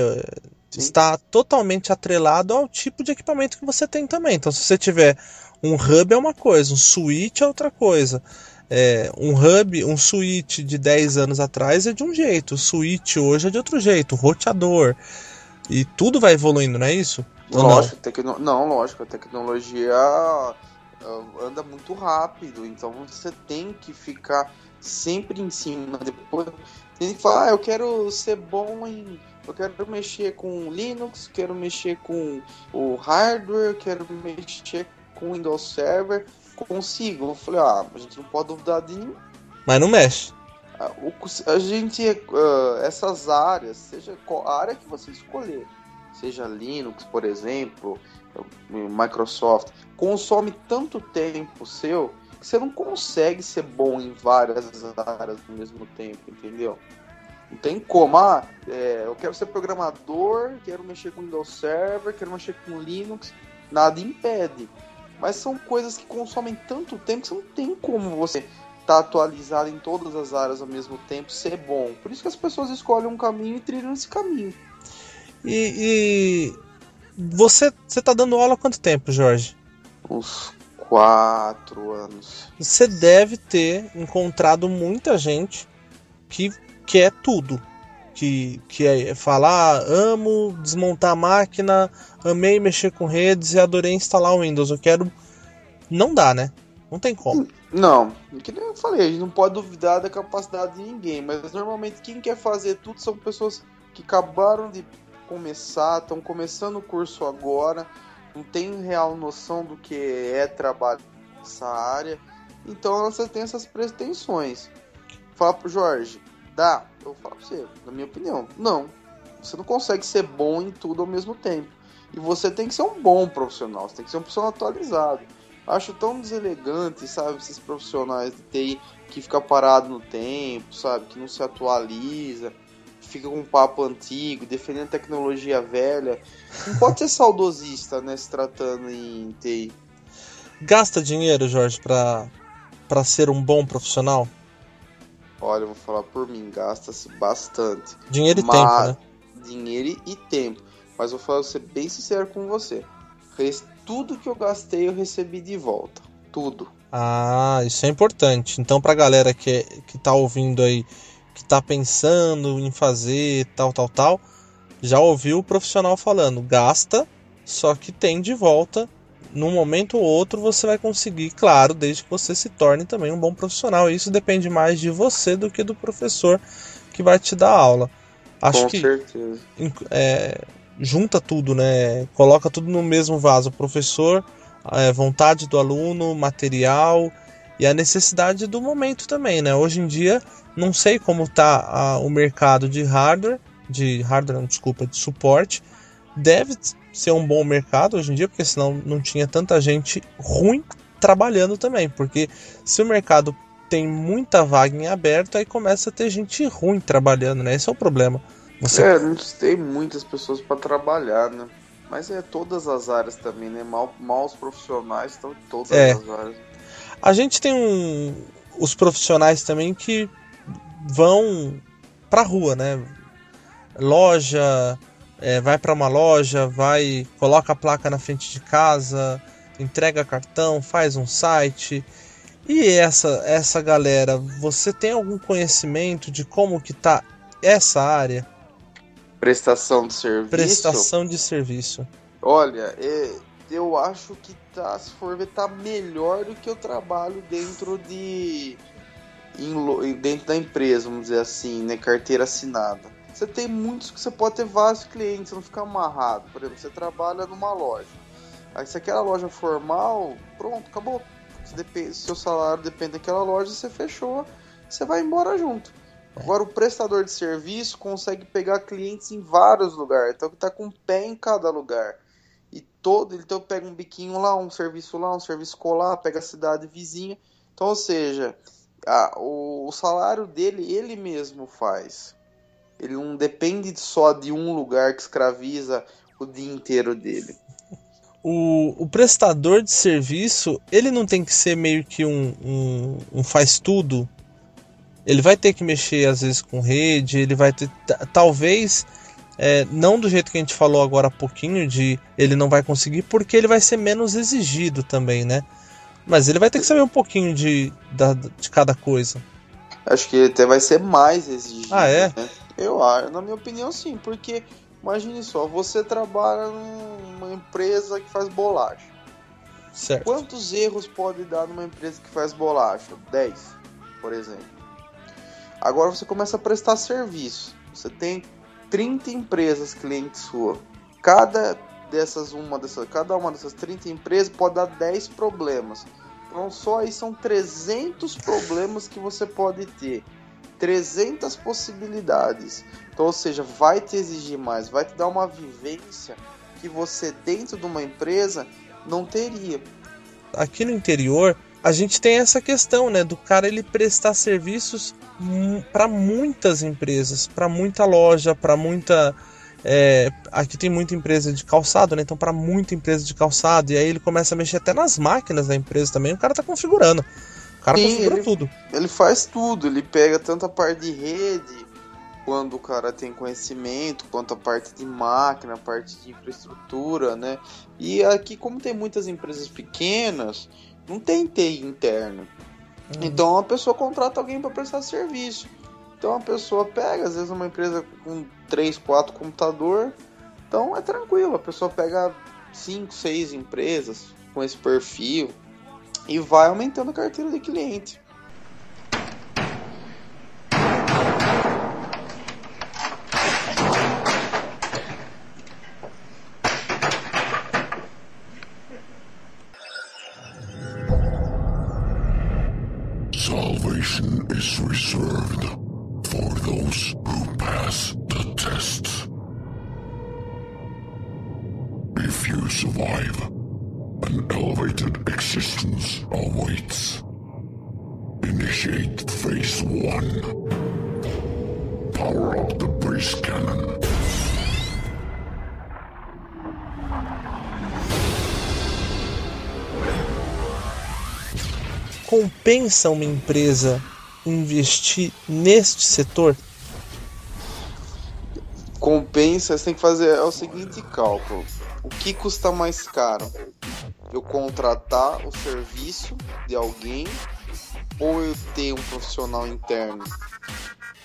Speaker 1: Está totalmente atrelado ao tipo de equipamento que você tem também. Então, se você tiver um hub é uma coisa, um switch é outra coisa. É, um hub, um switch de 10 anos atrás é de um jeito, o switch hoje é de outro jeito, roteador. E tudo vai evoluindo, não é isso?
Speaker 2: Lógico, não? Tecno... não, lógico, a tecnologia anda muito rápido, então você tem que ficar sempre em cima. Depois tem que falar, ah, eu quero ser bom em. Eu quero mexer com Linux, quero mexer com o hardware, quero mexer com Windows Server. Consigo. Eu falei, ah, a gente não pode duvidar de nenhum.
Speaker 1: Mas não mexe.
Speaker 2: A, ah, a gente, uh, essas áreas, seja a área que você escolher, seja Linux, por exemplo, Microsoft, consome tanto tempo seu você não consegue ser bom em várias áreas ao mesmo tempo, entendeu? Não tem como. Ah, é, eu quero ser programador, quero mexer com Windows Server, quero mexer com Linux, nada impede. Mas são coisas que consomem tanto tempo que você não tem como você estar tá atualizado em todas as áreas ao mesmo tempo, ser bom. Por isso que as pessoas escolhem um caminho e trilham esse caminho.
Speaker 1: E, e você, você tá dando aula há quanto tempo, Jorge?
Speaker 2: Uns quatro anos.
Speaker 1: Você deve ter encontrado muita gente que quer tudo. Que, que é falar, ah, amo desmontar a máquina, amei mexer com redes e adorei instalar o Windows. Eu quero. Não dá, né? Não tem como.
Speaker 2: Não, que nem eu falei, a gente não pode duvidar da capacidade de ninguém, mas normalmente quem quer fazer tudo são pessoas que acabaram de começar, estão começando o curso agora, não tem real noção do que é trabalho nessa área, então você tem essas pretensões. Fala pro Jorge, dá? Eu falo pra você, na minha opinião, não. Você não consegue ser bom em tudo ao mesmo tempo. E você tem que ser um bom profissional, você tem que ser um profissional atualizado. Acho tão deselegante, sabe, esses profissionais de TI que fica parado no tempo, sabe, que não se atualiza fica com um papo antigo, defendendo tecnologia velha. Não pode ser saudosista, né, se tratando em TI.
Speaker 1: Gasta dinheiro, Jorge, para para ser um bom profissional?
Speaker 2: Olha, eu vou falar por mim, gasta-se bastante.
Speaker 1: Dinheiro e Mas... tempo, né?
Speaker 2: Dinheiro e tempo. Mas eu vou ser bem sincero com você. tudo que eu gastei eu recebi de volta. Tudo.
Speaker 1: Ah, isso é importante. Então, pra galera que, que tá ouvindo aí, que tá pensando em fazer tal, tal, tal, já ouviu o profissional falando, gasta, só que tem de volta. Num momento ou outro você vai conseguir, claro, desde que você se torne também um bom profissional. Isso depende mais de você do que do professor que vai te dar aula. Acho
Speaker 2: Com
Speaker 1: que
Speaker 2: certeza.
Speaker 1: é, junta tudo, né? Coloca tudo no mesmo vaso. O professor, a vontade do aluno, material e a necessidade do momento também, né? Hoje em dia, não sei como está o mercado de hardware, de hardware, não, desculpa, de suporte. Deve ser um bom mercado hoje em dia, porque senão não tinha tanta gente ruim trabalhando também. Porque se o mercado tem muita vaga em aberto, aí começa a ter gente ruim trabalhando, né? Esse é o problema.
Speaker 2: Você... É, não tem muitas pessoas para trabalhar, né? Mas é todas as áreas também, né? Mal, maus profissionais estão em todas é. as áreas.
Speaker 1: A gente tem um, os profissionais também que vão pra rua, né? Loja, é, vai para uma loja, vai, coloca a placa na frente de casa, entrega cartão, faz um site. E essa essa galera, você tem algum conhecimento de como que tá essa área?
Speaker 2: Prestação de serviço.
Speaker 1: Prestação de serviço.
Speaker 2: Olha, é, eu acho que tá, se for ver, tá melhor do que eu trabalho dentro de em, dentro da empresa, vamos dizer assim, né, carteira assinada. Você tem muitos que você pode ter vários clientes, você não fica amarrado. Por exemplo, você trabalha numa loja. Aí se aquela loja formal, pronto, acabou. Se depende, seu salário depende daquela loja, você fechou, você vai embora junto. Agora o prestador de serviço consegue pegar clientes em vários lugares, então tá com pé em cada lugar. E todo, então pega um biquinho lá, um serviço lá, um serviço colar, pega a cidade vizinha. Então, ou seja, a, o, o salário dele ele mesmo faz. Ele não depende só de um lugar que escraviza o dia inteiro dele.
Speaker 1: O, o prestador de serviço, ele não tem que ser meio que um, um, um faz tudo. Ele vai ter que mexer às vezes com rede, ele vai ter. Talvez. É, não do jeito que a gente falou agora há pouquinho, de ele não vai conseguir, porque ele vai ser menos exigido também, né? Mas ele vai ter que saber um pouquinho de, de cada coisa.
Speaker 2: Acho que ele até vai ser mais exigido.
Speaker 1: Ah, é?
Speaker 2: Né? Eu acho, na minha opinião, sim, porque imagine só, você trabalha numa empresa que faz bolacha.
Speaker 1: Certo.
Speaker 2: Quantos erros pode dar numa empresa que faz bolacha? 10, por exemplo. Agora você começa a prestar serviço. Você tem 30 empresas clientes sua. Cada dessas uma dessas, cada uma dessas 30 empresas pode dar 10 problemas. Então só aí são 300 problemas que você pode ter. 300 possibilidades. Então, ou seja, vai te exigir mais, vai te dar uma vivência que você dentro de uma empresa não teria.
Speaker 1: Aqui no interior, a gente tem essa questão, né, do cara ele prestar serviços para muitas empresas, para muita loja, para muita é, aqui tem muita empresa de calçado, né? Então, para muita empresa de calçado, e aí ele começa a mexer até nas máquinas da empresa também. O cara tá configurando. O cara Sim, configura
Speaker 2: ele,
Speaker 1: tudo.
Speaker 2: Ele faz tudo, ele pega tanto a parte de rede, quando o cara tem conhecimento, quanto a parte de máquina, a parte de infraestrutura, né? E aqui, como tem muitas empresas pequenas, não tem TI interna. Uhum. Então a pessoa contrata alguém para prestar serviço. Então a pessoa pega, às vezes uma empresa com 3, 4 computador, então é tranquilo, a pessoa pega 5, 6 empresas com esse perfil, e vai aumentando a carteira de cliente.
Speaker 3: Salvation is reserved those who pass the test. If you survive, An elevated existence awaits. Initiate phase one. Power up the breeze cannon.
Speaker 1: Compensa uma empresa investir neste setor?
Speaker 2: Compensa, você tem que fazer é o seguinte cálculo. O que custa mais caro? eu contratar o serviço de alguém ou eu ter um profissional interno?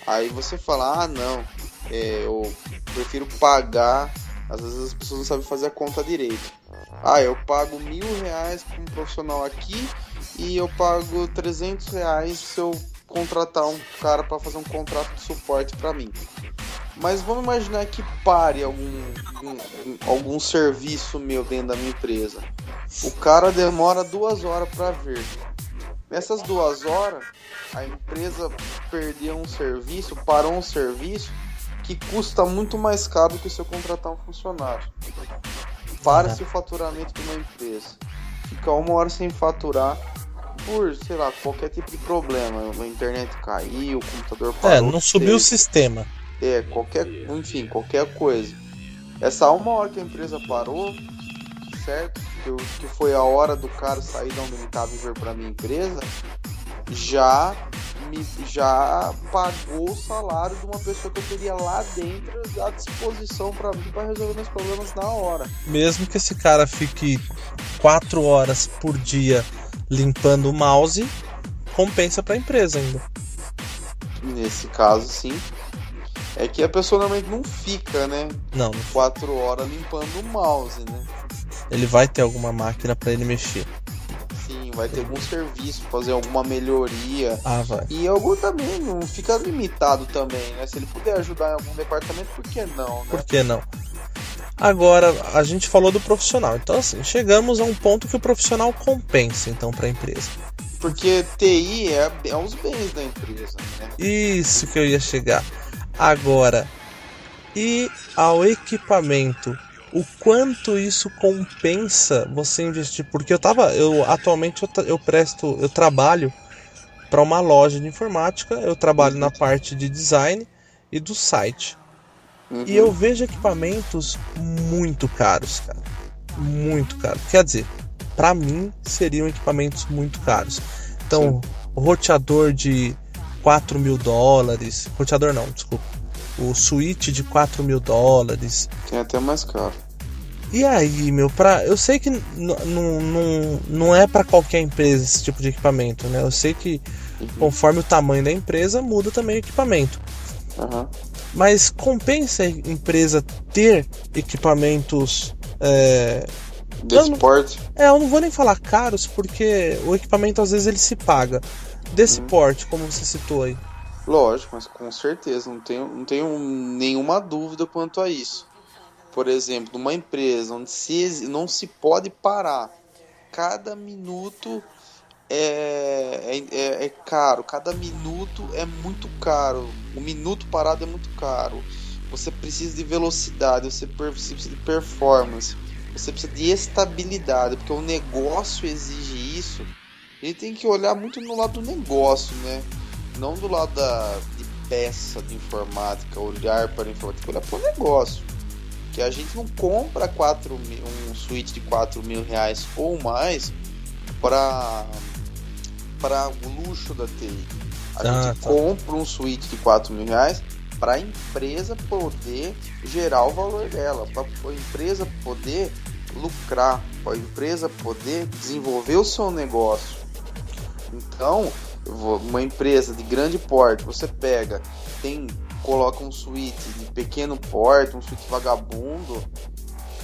Speaker 2: Aí você fala, ah não, é, eu prefiro pagar. Às vezes as pessoas não sabem fazer a conta direito. Ah, eu pago mil reais para um profissional aqui e eu pago 300 reais se eu contratar um cara para fazer um contrato de suporte para mim. Mas vamos imaginar que pare algum, algum, algum serviço meu dentro da minha empresa. O cara demora duas horas para ver. Nessas duas horas, a empresa perdeu um serviço, parou um serviço que custa muito mais caro do que se eu contratar um funcionário. Para-se o faturamento de uma empresa. Fica uma hora sem faturar por, sei lá, qualquer tipo de problema. A internet caiu, o computador
Speaker 1: parou. É, não subiu o sistema.
Speaker 2: É, qualquer, enfim, qualquer coisa. Essa uma hora que a empresa parou, certo? Que, que foi a hora do cara sair da onde ele estava e vir para minha empresa, já me, já pagou o salário de uma pessoa que eu teria lá dentro à disposição para mim para resolver meus problemas na hora.
Speaker 1: Mesmo que esse cara fique quatro horas por dia limpando o mouse, compensa para a empresa ainda.
Speaker 2: Nesse caso, sim. É que a pessoa normalmente não fica, né?
Speaker 1: Não.
Speaker 2: Quatro horas limpando o mouse, né?
Speaker 1: Ele vai ter alguma máquina para ele mexer
Speaker 2: vai ter algum serviço, fazer alguma melhoria.
Speaker 1: Ah, vai.
Speaker 2: E algum também não fica limitado também, né? Se ele puder ajudar em algum departamento, por que não, né?
Speaker 1: Por que não? Agora, a gente falou do profissional. Então, assim, chegamos a um ponto que o profissional compensa, então, para a empresa.
Speaker 2: Porque TI é, é os bens da empresa, né?
Speaker 1: Isso que eu ia chegar. Agora, e ao equipamento o quanto isso compensa você investir. Porque eu tava. Eu atualmente eu, eu presto. Eu trabalho para uma loja de informática, eu trabalho na parte de design e do site. Uhum. E eu vejo equipamentos muito caros, cara. Muito caros. Quer dizer, para mim seriam equipamentos muito caros. Então, Sim. roteador de 4 mil dólares. Roteador não, desculpa o Switch de 4 mil dólares.
Speaker 2: Tem até mais caro.
Speaker 1: E aí, meu, pra, eu sei que não é para qualquer empresa esse tipo de equipamento, né? Eu sei que uhum. conforme o tamanho da empresa muda também o equipamento.
Speaker 2: Uhum.
Speaker 1: Mas compensa a empresa ter equipamentos. É,
Speaker 2: Desse porte?
Speaker 1: É, eu não vou nem falar caros, porque o equipamento às vezes ele se paga. Desse uhum. porte, como você citou aí.
Speaker 2: Lógico, mas com certeza, não tenho, não tenho nenhuma dúvida quanto a isso. Por exemplo, numa empresa onde se, não se pode parar, cada minuto é, é, é, é caro, cada minuto é muito caro, o minuto parado é muito caro. Você precisa de velocidade, você precisa de performance, você precisa de estabilidade, porque o negócio exige isso. Ele tem que olhar muito no lado do negócio, né? não do lado da, de peça de informática, olhar para a informática, olhar para o negócio. Que a gente não compra 4 mil, um switch de 4 mil reais ou mais para para o luxo da TI. A ah, gente tá. compra um switch de 4 mil reais para a empresa poder gerar o valor dela, para a empresa poder lucrar, para a empresa poder desenvolver o seu negócio. Então, uma empresa de grande porte, você pega, tem coloca um suíte de pequeno porte, um suíte vagabundo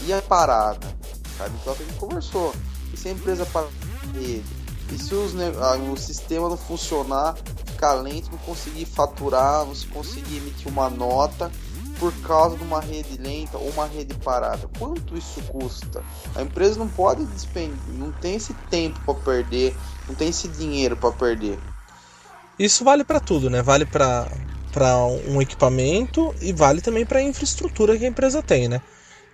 Speaker 2: e a parada, sabe? Então a gente conversou. E se a empresa para E se os, o sistema não funcionar, ficar lento, não conseguir faturar, você conseguir emitir uma nota por causa de uma rede lenta ou uma rede parada. Quanto isso custa? A empresa não pode despender, não tem esse tempo para perder, não tem esse dinheiro para perder.
Speaker 1: Isso vale para tudo, né? Vale para para um equipamento e vale também para a infraestrutura que a empresa tem, né?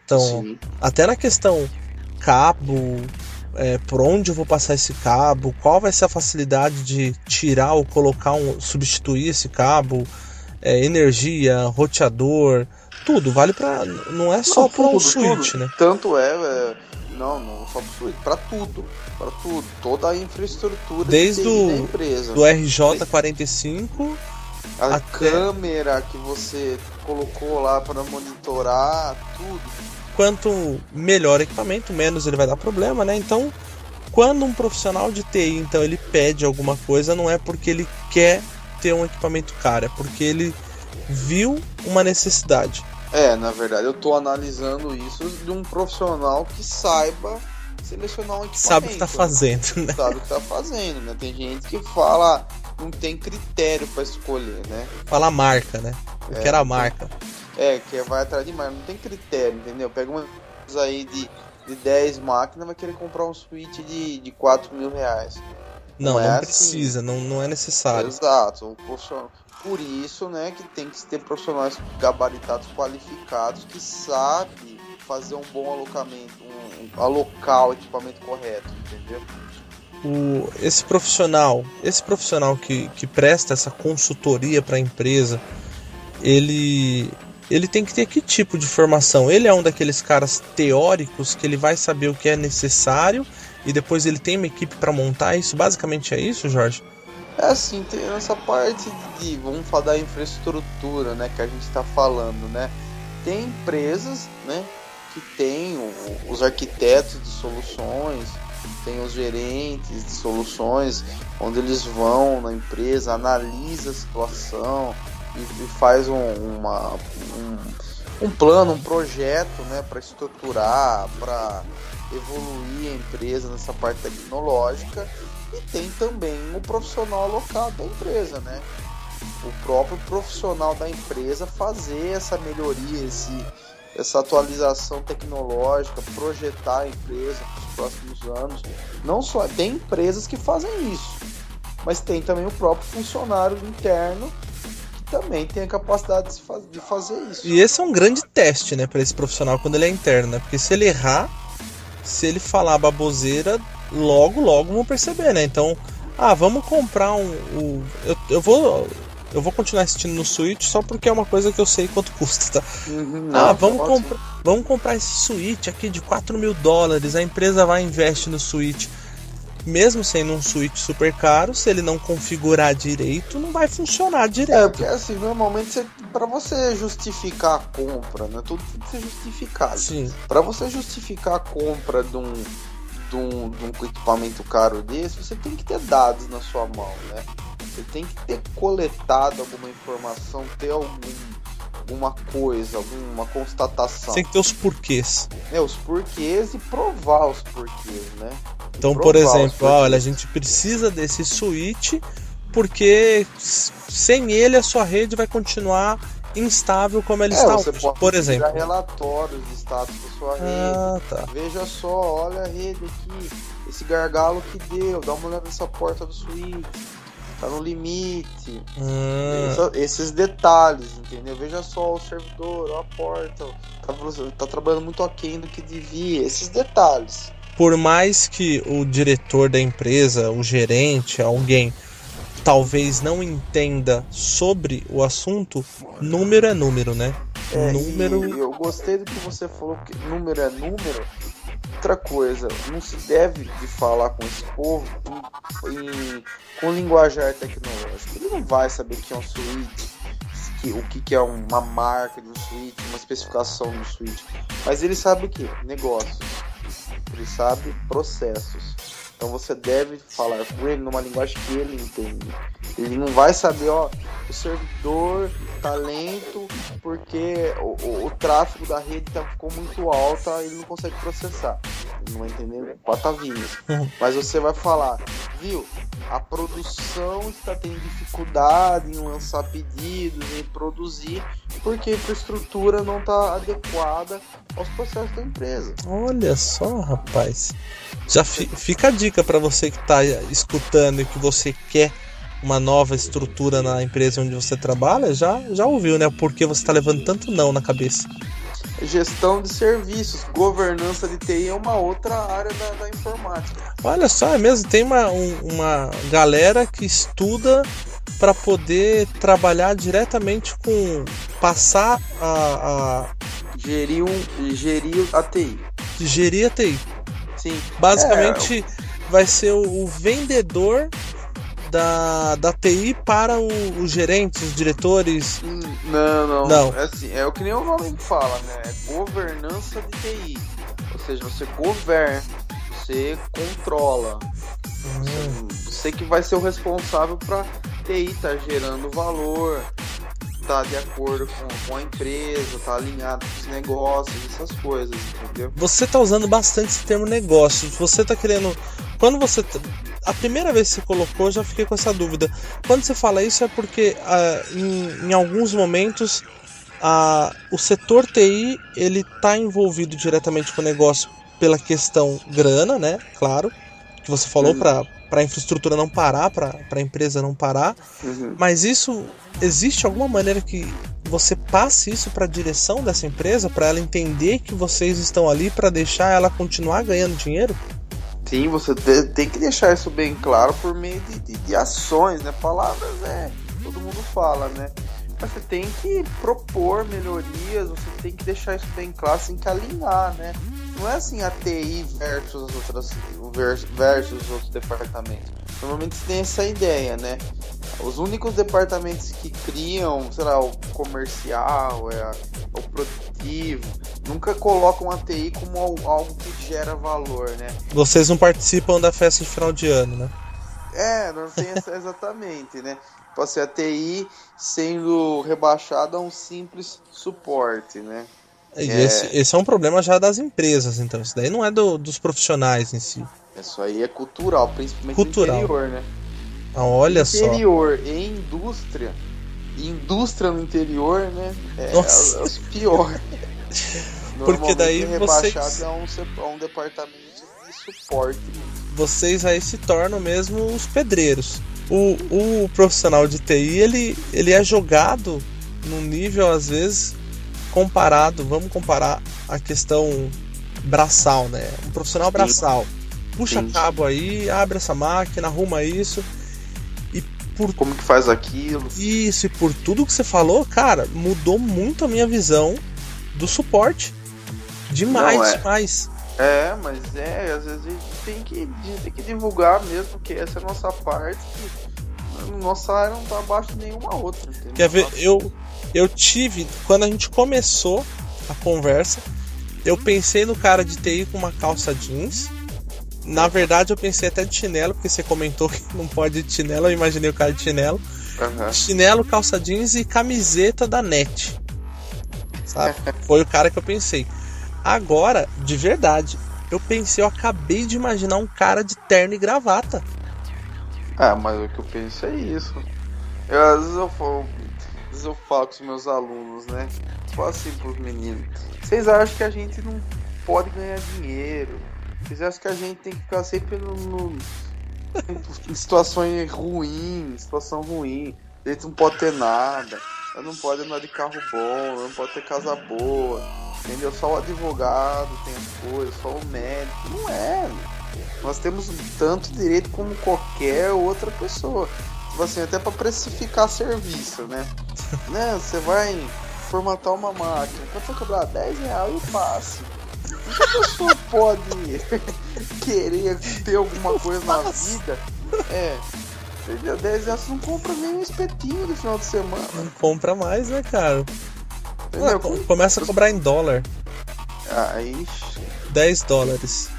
Speaker 1: Então, Sim. até na questão cabo, é, por onde eu vou passar esse cabo, qual vai ser a facilidade de tirar ou colocar um, substituir esse cabo, é, energia, roteador, tudo vale para não é só para um switch, né?
Speaker 2: Tanto é, é não, não só para tudo, para tudo, toda a infraestrutura
Speaker 1: desde o empresa. Do RJ45
Speaker 2: a até... câmera que você colocou lá para monitorar tudo.
Speaker 1: Quanto melhor o equipamento, menos ele vai dar problema, né? Então, quando um profissional de TI, então ele pede alguma coisa, não é porque ele quer ter um equipamento caro, é porque ele viu uma necessidade.
Speaker 2: É, na verdade, eu tô analisando isso de um profissional que saiba selecionar um equipamento.
Speaker 1: Sabe o que tá fazendo, né?
Speaker 2: Sabe o que tá fazendo, né? Tem gente que fala, não tem critério para escolher, né?
Speaker 1: Fala marca, né? Eu
Speaker 2: É,
Speaker 1: quero a
Speaker 2: não
Speaker 1: marca.
Speaker 2: É, que vai atrás de marca, não tem critério, entendeu? Pega uma coisa aí de, de 10 máquinas, vai querer comprar um switch de, de 4 mil reais.
Speaker 1: Não,
Speaker 2: Não é
Speaker 1: não
Speaker 2: assim.
Speaker 1: precisa, não, não é necessário.
Speaker 2: Exato, um profissional. Por isso, né, que tem que ter profissionais gabaritados qualificados que sabem fazer um bom alocamento, um, um- alocar o equipamento correto, entendeu?
Speaker 1: O, esse profissional, esse profissional que, que presta essa consultoria para a empresa, ele ele tem que ter que tipo de formação? Ele é um daqueles caras teóricos que ele vai saber o que é necessário e depois ele tem uma equipe para montar isso. Basicamente é isso, Jorge?
Speaker 2: É assim, tem essa parte de, vamos falar da infraestrutura, né, que a gente está falando, né? Tem empresas, né, que tem o- os arquitetos de soluções, tem os gerentes de soluções, onde eles vão na empresa, analisa a situação e, e faz um, uma, um, um plano, um projeto, né, para estruturar, para evoluir a empresa nessa parte tecnológica e tem também o profissional alocado da empresa, né? O próprio profissional da empresa fazer essa melhoria, esse, essa atualização tecnológica, projetar a empresa para os próximos anos. Não só tem empresas que fazem isso, mas tem também o próprio funcionário interno também tem a capacidade de, faz- de fazer isso.
Speaker 1: E esse é um grande teste, né, para esse profissional quando ele é interno, né? Porque se ele errar, se ele falar baboseira, logo, logo vão perceber, né? Então, ah, vamos comprar um. um- eu, eu vou. Eu vou continuar assistindo no Switch só porque é uma coisa que eu sei quanto custa, tá?
Speaker 2: Uhum,
Speaker 1: ah,
Speaker 2: não,
Speaker 1: vamos,
Speaker 2: ótimo.
Speaker 1: comprar, vamos comprar esse Switch aqui de 4 mil dólares. A empresa vai e investe no Switch. Mesmo sendo um Switch super caro, se ele não configurar direito, não vai funcionar
Speaker 2: É,
Speaker 1: direito.
Speaker 2: porque assim, normalmente você, para você justificar a compra, né? Tudo tem que ser justificado.
Speaker 1: Sim.
Speaker 2: Para você justificar a compra de um, de, um, de um equipamento caro desse, você tem que ter dados na sua mão, né? Você tem que ter coletado alguma informação, ter algum, alguma coisa, alguma constatação.
Speaker 1: Tem que ter os porquês.
Speaker 2: É, os porquês e provar os porquês, né? E
Speaker 1: Então, por exemplo, olha, a gente precisa desse switch porque sem ele a sua rede vai continuar instável como ela
Speaker 2: É,
Speaker 1: está
Speaker 2: você
Speaker 1: hoje.
Speaker 2: pode
Speaker 1: Por
Speaker 2: tirar
Speaker 1: exemplo.
Speaker 2: relatórios de status da sua rede.
Speaker 1: Ah, tá.
Speaker 2: Veja só, olha a rede aqui, esse gargalo que deu, dá uma olhada nessa porta do switch, tá no limite.
Speaker 1: Hum,
Speaker 2: Essa- esses detalhes, entendeu? Veja só o servidor, a porta, tá, tá trabalhando muito aquém do que devia. Esses detalhes.
Speaker 1: por mais que o diretor da empresa, o gerente, alguém talvez não entenda sobre o assunto, número é número, né?
Speaker 2: É,
Speaker 1: número.
Speaker 2: E eu gostei do que você falou, que número é número. Outra coisa, não se deve de falar com esse povo em- em- com linguajar tecnológico. Ele não vai saber que é um switch, que- o que, que é uma marca de um switch, uma especificação do switch. Mas ele sabe o que? Negócios. Ele sabe processos. Então você deve falar com ele numa linguagem que ele entende. Ele não vai saber, ó, o servidor tá lento porque o, o- o tráfego da rede tá, ficou muito alta e ele não consegue processar. Ele não vai entender patavinhas.
Speaker 1: Uhum.
Speaker 2: Mas você vai falar, viu? A produção está tendo dificuldade em lançar pedidos, em produzir, porque a infraestrutura não está adequada aos processos da empresa.
Speaker 1: Olha só, rapaz. Já fi- fica a dica para você que está escutando e que você quer uma nova estrutura na empresa onde você trabalha, já, já ouviu, né? Porque você está levando tanto não na cabeça.
Speaker 2: Gestão de serviços, governança de TI é uma outra área da, da informática.
Speaker 1: Olha só, é mesmo, tem uma, um- uma galera que estuda para poder trabalhar diretamente com passar a,
Speaker 2: Gerir, um, gerir a TI.
Speaker 1: a gerir a TI.
Speaker 2: Sim.
Speaker 1: Basicamente vai ser o, o vendedor da, da TI para o- os gerentes, os diretores.
Speaker 2: Não, não.
Speaker 1: Não.
Speaker 2: É assim, é o que nem o nome fala, né? É governança de TI. Ou seja, você governa, você controla.
Speaker 1: Hum.
Speaker 2: Você que vai ser o responsável para TI tá gerando valor, tá de acordo com, com a empresa, tá alinhado com os negócios, essas coisas, entendeu?
Speaker 1: Você tá usando bastante esse termo negócio. Você tá querendo. Quando você. A primeira vez que você colocou, eu já fiquei com essa dúvida. Quando você fala isso é porque ah, em, em alguns momentos ah, o setor TI ele tá envolvido diretamente com o negócio pela questão grana, né? Claro. Que você falou para para a infraestrutura não parar, para a empresa não parar.
Speaker 2: Uhum.
Speaker 1: Mas isso existe alguma maneira que você passe isso para a direção dessa empresa para ela entender que vocês estão ali para deixar ela continuar ganhando dinheiro?
Speaker 2: Sim, você te- tem que deixar isso bem claro por meio de, de- de ações, né? Palavras, é, todo mundo fala, né? Mas você tem que propor melhorias, você tem que deixar isso bem claro, você tem que alinhar, né? Não é assim a TI versus as outras vers- versus os outros departamentos. Normalmente você tem essa ideia, né? Os únicos departamentos que criam, sei lá, o comercial, é a- o produtivo, nunca colocam a TI como al- algo que gera valor, né?
Speaker 1: Vocês não participam da festa de final de ano, né?
Speaker 2: É, não tem essa exatamente, né? Pode ser a TI sendo rebaixada a um simples suporte, né?
Speaker 1: E
Speaker 2: É.
Speaker 1: Esse, esse é um problema já das empresas, então. Isso daí não é do- dos profissionais em si.
Speaker 2: Isso aí é cultural, principalmente
Speaker 1: Cultural.
Speaker 2: no interior, né?
Speaker 1: Ah, olha só.
Speaker 2: interior e indústria, indústria no interior, né? É,
Speaker 1: Nossa.
Speaker 2: é os piores.
Speaker 1: Porque daí
Speaker 2: Normalmente
Speaker 1: vocês-
Speaker 2: a um, a um departamento de suporte.
Speaker 1: Vocês aí se tornam mesmo os pedreiros. O, o profissional de TI, ele, ele é jogado num nível, às vezes, comparado, vamos comparar a questão braçal, né? Um profissional braçal. Puxa cabo aí, abre essa máquina, arruma isso. E por
Speaker 2: Como que faz aquilo?
Speaker 1: isso e por tudo que você falou, cara, mudou muito a minha visão do suporte. Demais,
Speaker 2: Não, é.
Speaker 1: demais.
Speaker 2: É, mas é, às vezes a gente tem que, gente tem que divulgar mesmo, que essa é a nossa parte, que nossa área não tá abaixo de nenhuma outra. Entendeu?
Speaker 1: Quer ver? Eu, eu tive, quando a gente começou a conversa, eu pensei no cara de TI com uma calça jeans. Na verdade, eu pensei até de chinelo, porque você comentou que não pode ir de chinelo. Eu imaginei o cara de chinelo.
Speaker 2: Aham.
Speaker 1: Chinelo, calça jeans e camiseta da NET. Sabe? Foi o cara que eu pensei. Agora, de verdade, eu pensei, eu acabei de imaginar um cara de terno e gravata.
Speaker 2: Ah, mas o que eu penso é isso. Eu, às, vezes eu vezes eu falo com os meus alunos, né? Falo assim pros meninos. Vocês acham que a gente não pode ganhar dinheiro? Vocês acham que a gente tem que ficar sempre no, no- em situações ruins, situação ruim. A gente não pode ter nada. Eu não pode andar de carro bom, eu não pode ter casa boa. Entendeu? Só o advogado tem as coisas, só o médico. Não é. Nós temos tanto direito como qualquer outra pessoa. Tipo assim, até para precificar serviço, né? né? Você vai formatar uma máquina, quanto vai cobrar? 10 reais e. Por que a pessoa pode querer ter alguma coisa na vida? É. Entendeu? 10 reais você não compra nem um espetinho no final de semana.
Speaker 1: Não compra mais, né, cara? Ué, começa a cobrar em dólar.
Speaker 2: Aí,
Speaker 1: 10 dólares.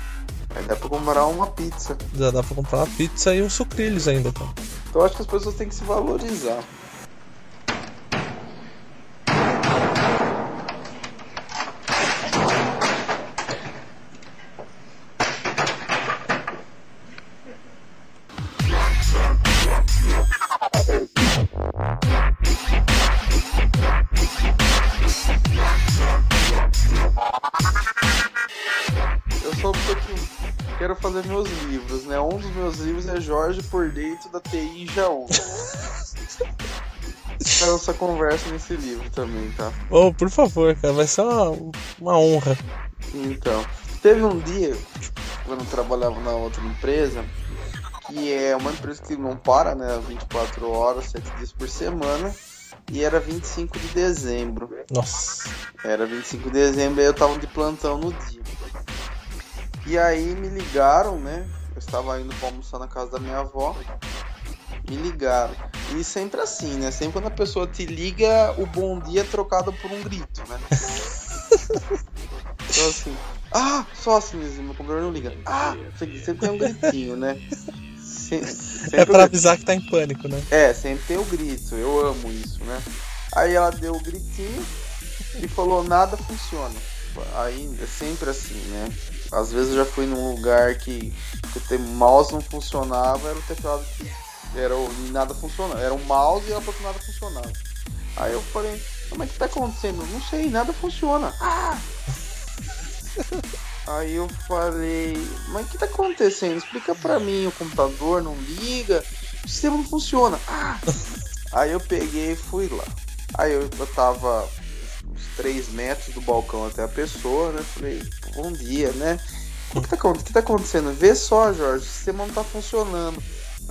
Speaker 2: aí dá pra comprar uma pizza.
Speaker 1: Já dá pra comprar uma pizza e uns sucrilhos ainda, cara.
Speaker 2: Então acho que as pessoas têm que se valorizar. Dos meus livros é Jorge por dentro da TI Jaú. Quero essa conversa nesse livro também, tá?
Speaker 1: Oh, por favor, cara, vai ser uma, uma honra.
Speaker 2: Então, teve um dia, quando eu trabalhava na outra empresa, que é uma empresa que não para, né? 24 horas, 7 dias por semana, e era 25 de dezembro.
Speaker 1: Nossa.
Speaker 2: Era 25 de dezembro e eu tava de plantão no dia. E aí me ligaram, né? Eu estava indo pra almoçar na casa da minha avó. me ligaram. E sempre assim, né? Sempre quando a pessoa te liga, o bom dia é trocado por um grito, né? então assim, ah, só assim mesmo, meu computador não liga. Ah, sempre tem um gritinho, né? Se- sempre
Speaker 1: É pra avisar que tá em pânico, né?
Speaker 2: É, sempre tem o grito, eu amo isso, né? Aí ela deu o gritinho e falou, nada funciona. Aí é sempre assim, né? Às vezes eu já fui num lugar que, que o mouse não funcionava, era o teclado que era o, nada funcionava. Era um mouse e ela falou que nada funcionava. Aí eu falei, como é que tá acontecendo? Não sei, nada funciona. Ah! Aí eu falei, mas o que tá acontecendo? Explica pra mim, o computador não liga, o sistema não funciona. Ah! Aí eu peguei e fui lá. Aí eu, eu tava uns 3 metros do balcão até a pessoa, né? Falei, bom dia, né? O que tá, o que tá acontecendo? Vê só, Jorge, o sistema não tá funcionando.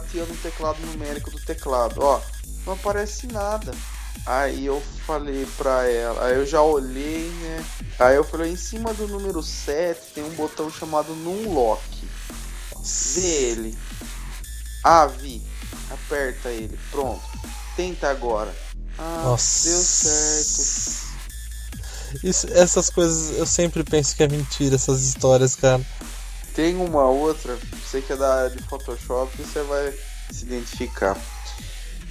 Speaker 2: Tirando o teclado numérico do teclado. Ó, não aparece nada. Aí eu falei pra ela, aí eu já olhei, né? Aí eu falei, em cima do número 7 tem um botão chamado Numlock. Vê ele. Ah, vi. Aperta ele. Pronto. Tenta agora. Ah,
Speaker 1: Nossa.
Speaker 2: deu certo.
Speaker 1: Isso, essas coisas eu sempre penso que é mentira, essas histórias, cara.
Speaker 2: Tem uma outra, você que é da área de Photoshop, você vai se identificar.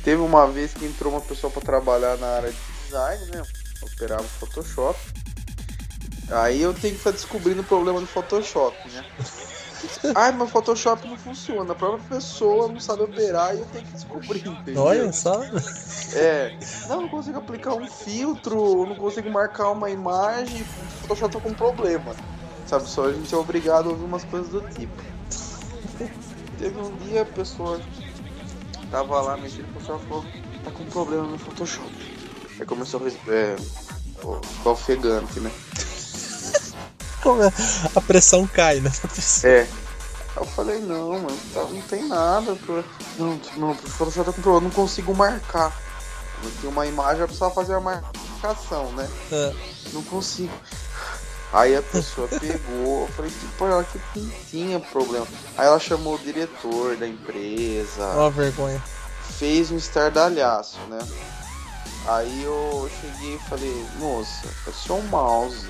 Speaker 2: Teve uma vez que entrou uma pessoa para trabalhar na área de design, né? Operava Photoshop. Aí eu tenho que estar descobrindo o problema do Photoshop, né? Ai, mas Photoshop não funciona. A própria pessoa não sabe operar e eu tenho que descobrir, entendeu?
Speaker 1: Olha só.
Speaker 2: É, não, não consigo aplicar um filtro, não consigo marcar uma imagem, o Photoshop tá com problema. Sabe, só a gente é obrigado a ouvir umas coisas do tipo. Teve um dia a pessoa tava lá mexendo no Photoshop falou, tá com problema no Photoshop. Aí começou a é, ofegante, né?
Speaker 1: Como? A pressão cai, né?
Speaker 2: É. Aí eu falei, não, mano, tá- não tem nada. Pro... Não, não, o Photoshop tá com problema, eu não consigo marcar. Eu tinha uma imagem, eu precisava fazer a marcação, né?
Speaker 1: É.
Speaker 2: Não consigo. Aí a pessoa pegou, eu falei, pô, ela que tinha problema. Aí ela chamou o diretor da empresa,
Speaker 1: Ó a vergonha.
Speaker 2: fez um estardalhaço, né? Aí eu cheguei e falei, moça, é só um mouse.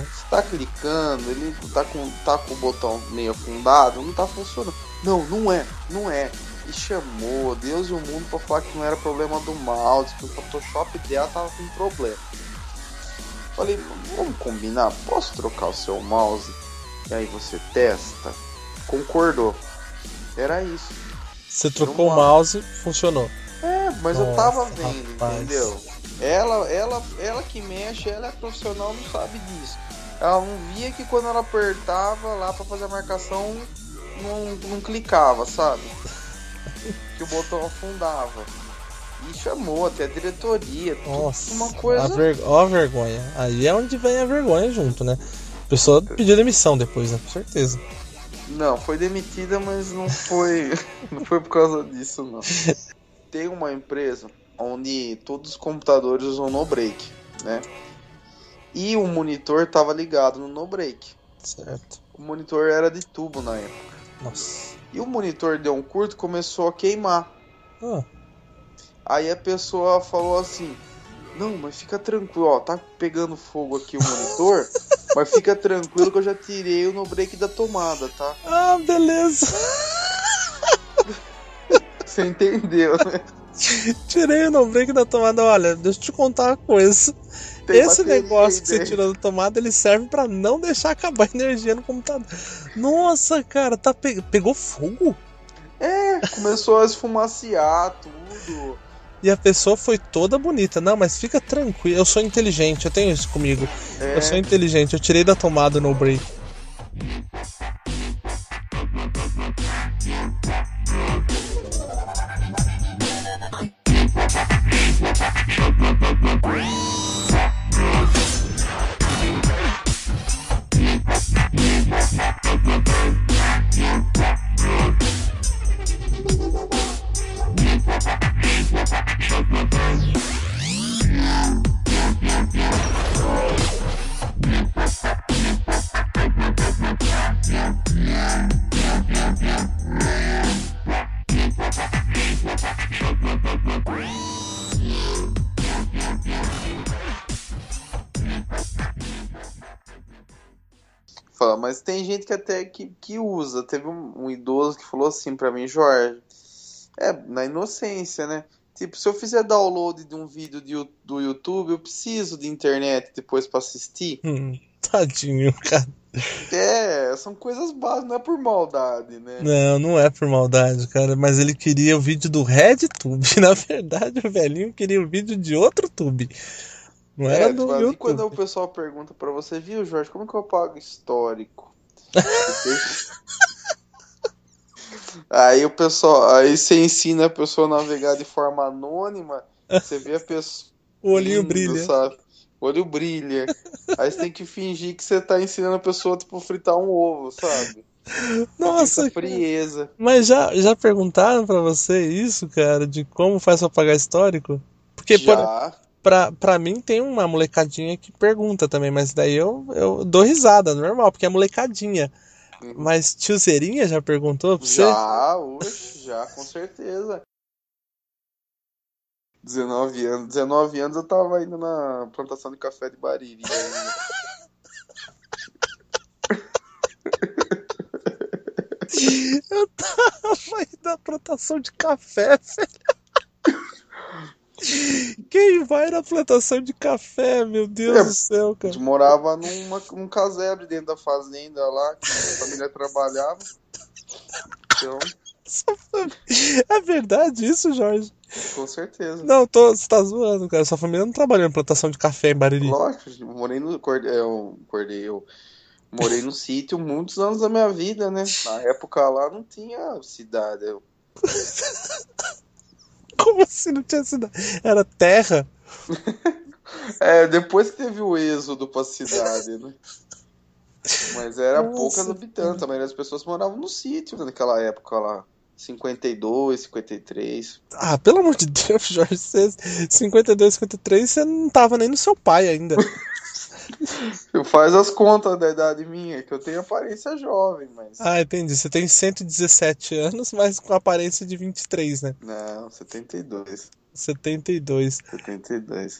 Speaker 2: Você tá clicando, ele tá com, tá com o botão meio afundado, não tá funcionando. Não, não é, não é. E chamou Deus e o mundo pra falar que não era problema do mouse, que o Photoshop dela tava com problema. Falei, vamos combinar, posso trocar o seu mouse? E aí você testa? Concordou. Era isso.
Speaker 1: Você trocou o mouse, funcionou.
Speaker 2: É, mas eu tava
Speaker 1: Nossa,
Speaker 2: vendo,
Speaker 1: rapaz.
Speaker 2: entendeu? Ela, ela, ela que mexe, ela é profissional, não sabe disso. Ela não via que quando ela apertava lá pra fazer a marcação, não, não clicava, sabe? Que o botão afundava. E chamou até a diretoria,
Speaker 1: Nossa,
Speaker 2: uma coisa.
Speaker 1: a ver... ó a vergonha. Aí é onde vem a vergonha junto, né? A pessoa pediu demissão depois, né? Com certeza.
Speaker 2: Não, foi demitida, mas não foi, não foi por causa disso, não. Tem uma empresa onde todos os computadores usam no break, né? E o monitor tava ligado no no break.
Speaker 1: Certo.
Speaker 2: O monitor era de tubo na época.
Speaker 1: Nossa.
Speaker 2: E o monitor deu um curto e começou a queimar.
Speaker 1: Ah,
Speaker 2: Aí a pessoa falou assim: Não, mas fica tranquilo, ó, tá pegando fogo aqui o monitor, mas fica tranquilo que eu já tirei o no break da tomada, tá?
Speaker 1: ah beleza.
Speaker 2: Você entendeu, né?
Speaker 1: Tirei o no break da tomada. Olha, deixa eu te contar uma coisa. Esse negócio que você
Speaker 2: dentro.
Speaker 1: tirou da tomada, ele serve pra não deixar acabar a energia no computador. Nossa, cara, tá pe- pegou fogo?
Speaker 2: Começou a esfumaciar tudo.
Speaker 1: E a pessoa foi toda bonita. Não, mas fica tranquilo. Eu sou inteligente, eu tenho isso comigo.
Speaker 2: É,
Speaker 1: Eu sou inteligente, eu tirei da tomada no break.
Speaker 2: Fala, mas tem gente que até que, que usa. Teve um, um idoso que falou assim para mim, Jorge, é, na inocência, né? Tipo, se eu fizer download de um vídeo de, do YouTube, eu preciso de internet depois pra assistir.
Speaker 1: Hum, tadinho, cara.
Speaker 2: É, são coisas básicas, não é por maldade, né?
Speaker 1: Não, não é por maldade, cara. Mas ele queria o vídeo do RedTube. Na verdade, o velhinho queria o vídeo de outro tube. Não era
Speaker 2: É,
Speaker 1: do YouTube.
Speaker 2: quando o pessoal pergunta pra você, viu, Jorge, como que eu pago histórico? Aí o pessoal, aí você ensina a pessoa a navegar de forma anônima, você vê a pessoa
Speaker 1: O olhinho
Speaker 2: indo,
Speaker 1: brilha.
Speaker 2: sabe? O olho brilha. Aí você tem que fingir que você tá ensinando a pessoa, tipo, fritar um ovo, sabe?
Speaker 1: Nossa,
Speaker 2: frieza.
Speaker 1: mas já, já perguntaram pra você isso, cara, de como faz pra pagar histórico? Porque por,
Speaker 2: Já.
Speaker 1: pra, pra mim tem uma molecadinha que pergunta também, mas daí eu, eu dou risada, normal, porque é molecadinha.
Speaker 2: Uhum.
Speaker 1: Mas tiozeirinha já perguntou pra você?
Speaker 2: Já, oxe, já, com certeza. 19 anos. 19 anos eu tava indo na plantação de café de Bariri.
Speaker 1: Eu tava aí na plantação de café, velho. Quem vai na plantação de café, meu Deus
Speaker 2: É,
Speaker 1: do céu,
Speaker 2: A
Speaker 1: cara?
Speaker 2: gente morava numa, num casebre dentro da fazenda lá, que a família trabalhava. Então,
Speaker 1: É verdade isso, Jorge?
Speaker 2: com certeza.
Speaker 1: Não, tô, você tá zoando, cara. Sua família não trabalhou em plantação de café em Bariri.
Speaker 2: Lógico, eu morei no. Eu, acordei, eu morei no sítio muitos anos da minha vida, né? Na época lá não tinha cidade. Eu,
Speaker 1: Como assim não tinha cidade? Era terra?
Speaker 2: É, depois que teve o êxodo pra cidade, né? Mas era
Speaker 1: Nossa,
Speaker 2: poucas habitantes, a maioria das pessoas moravam no sítio né, naquela época lá. 52, 53.
Speaker 1: Ah, pelo amor de Deus, Jorge. Você, 52, 53, você não tava nem no seu pai ainda.
Speaker 2: Faz as contas da idade minha, que eu tenho aparência jovem, mas.
Speaker 1: Ah, entendi. Você tem 117 anos, mas com aparência de 23, né?
Speaker 2: Não, 72.
Speaker 1: 72.
Speaker 2: 72.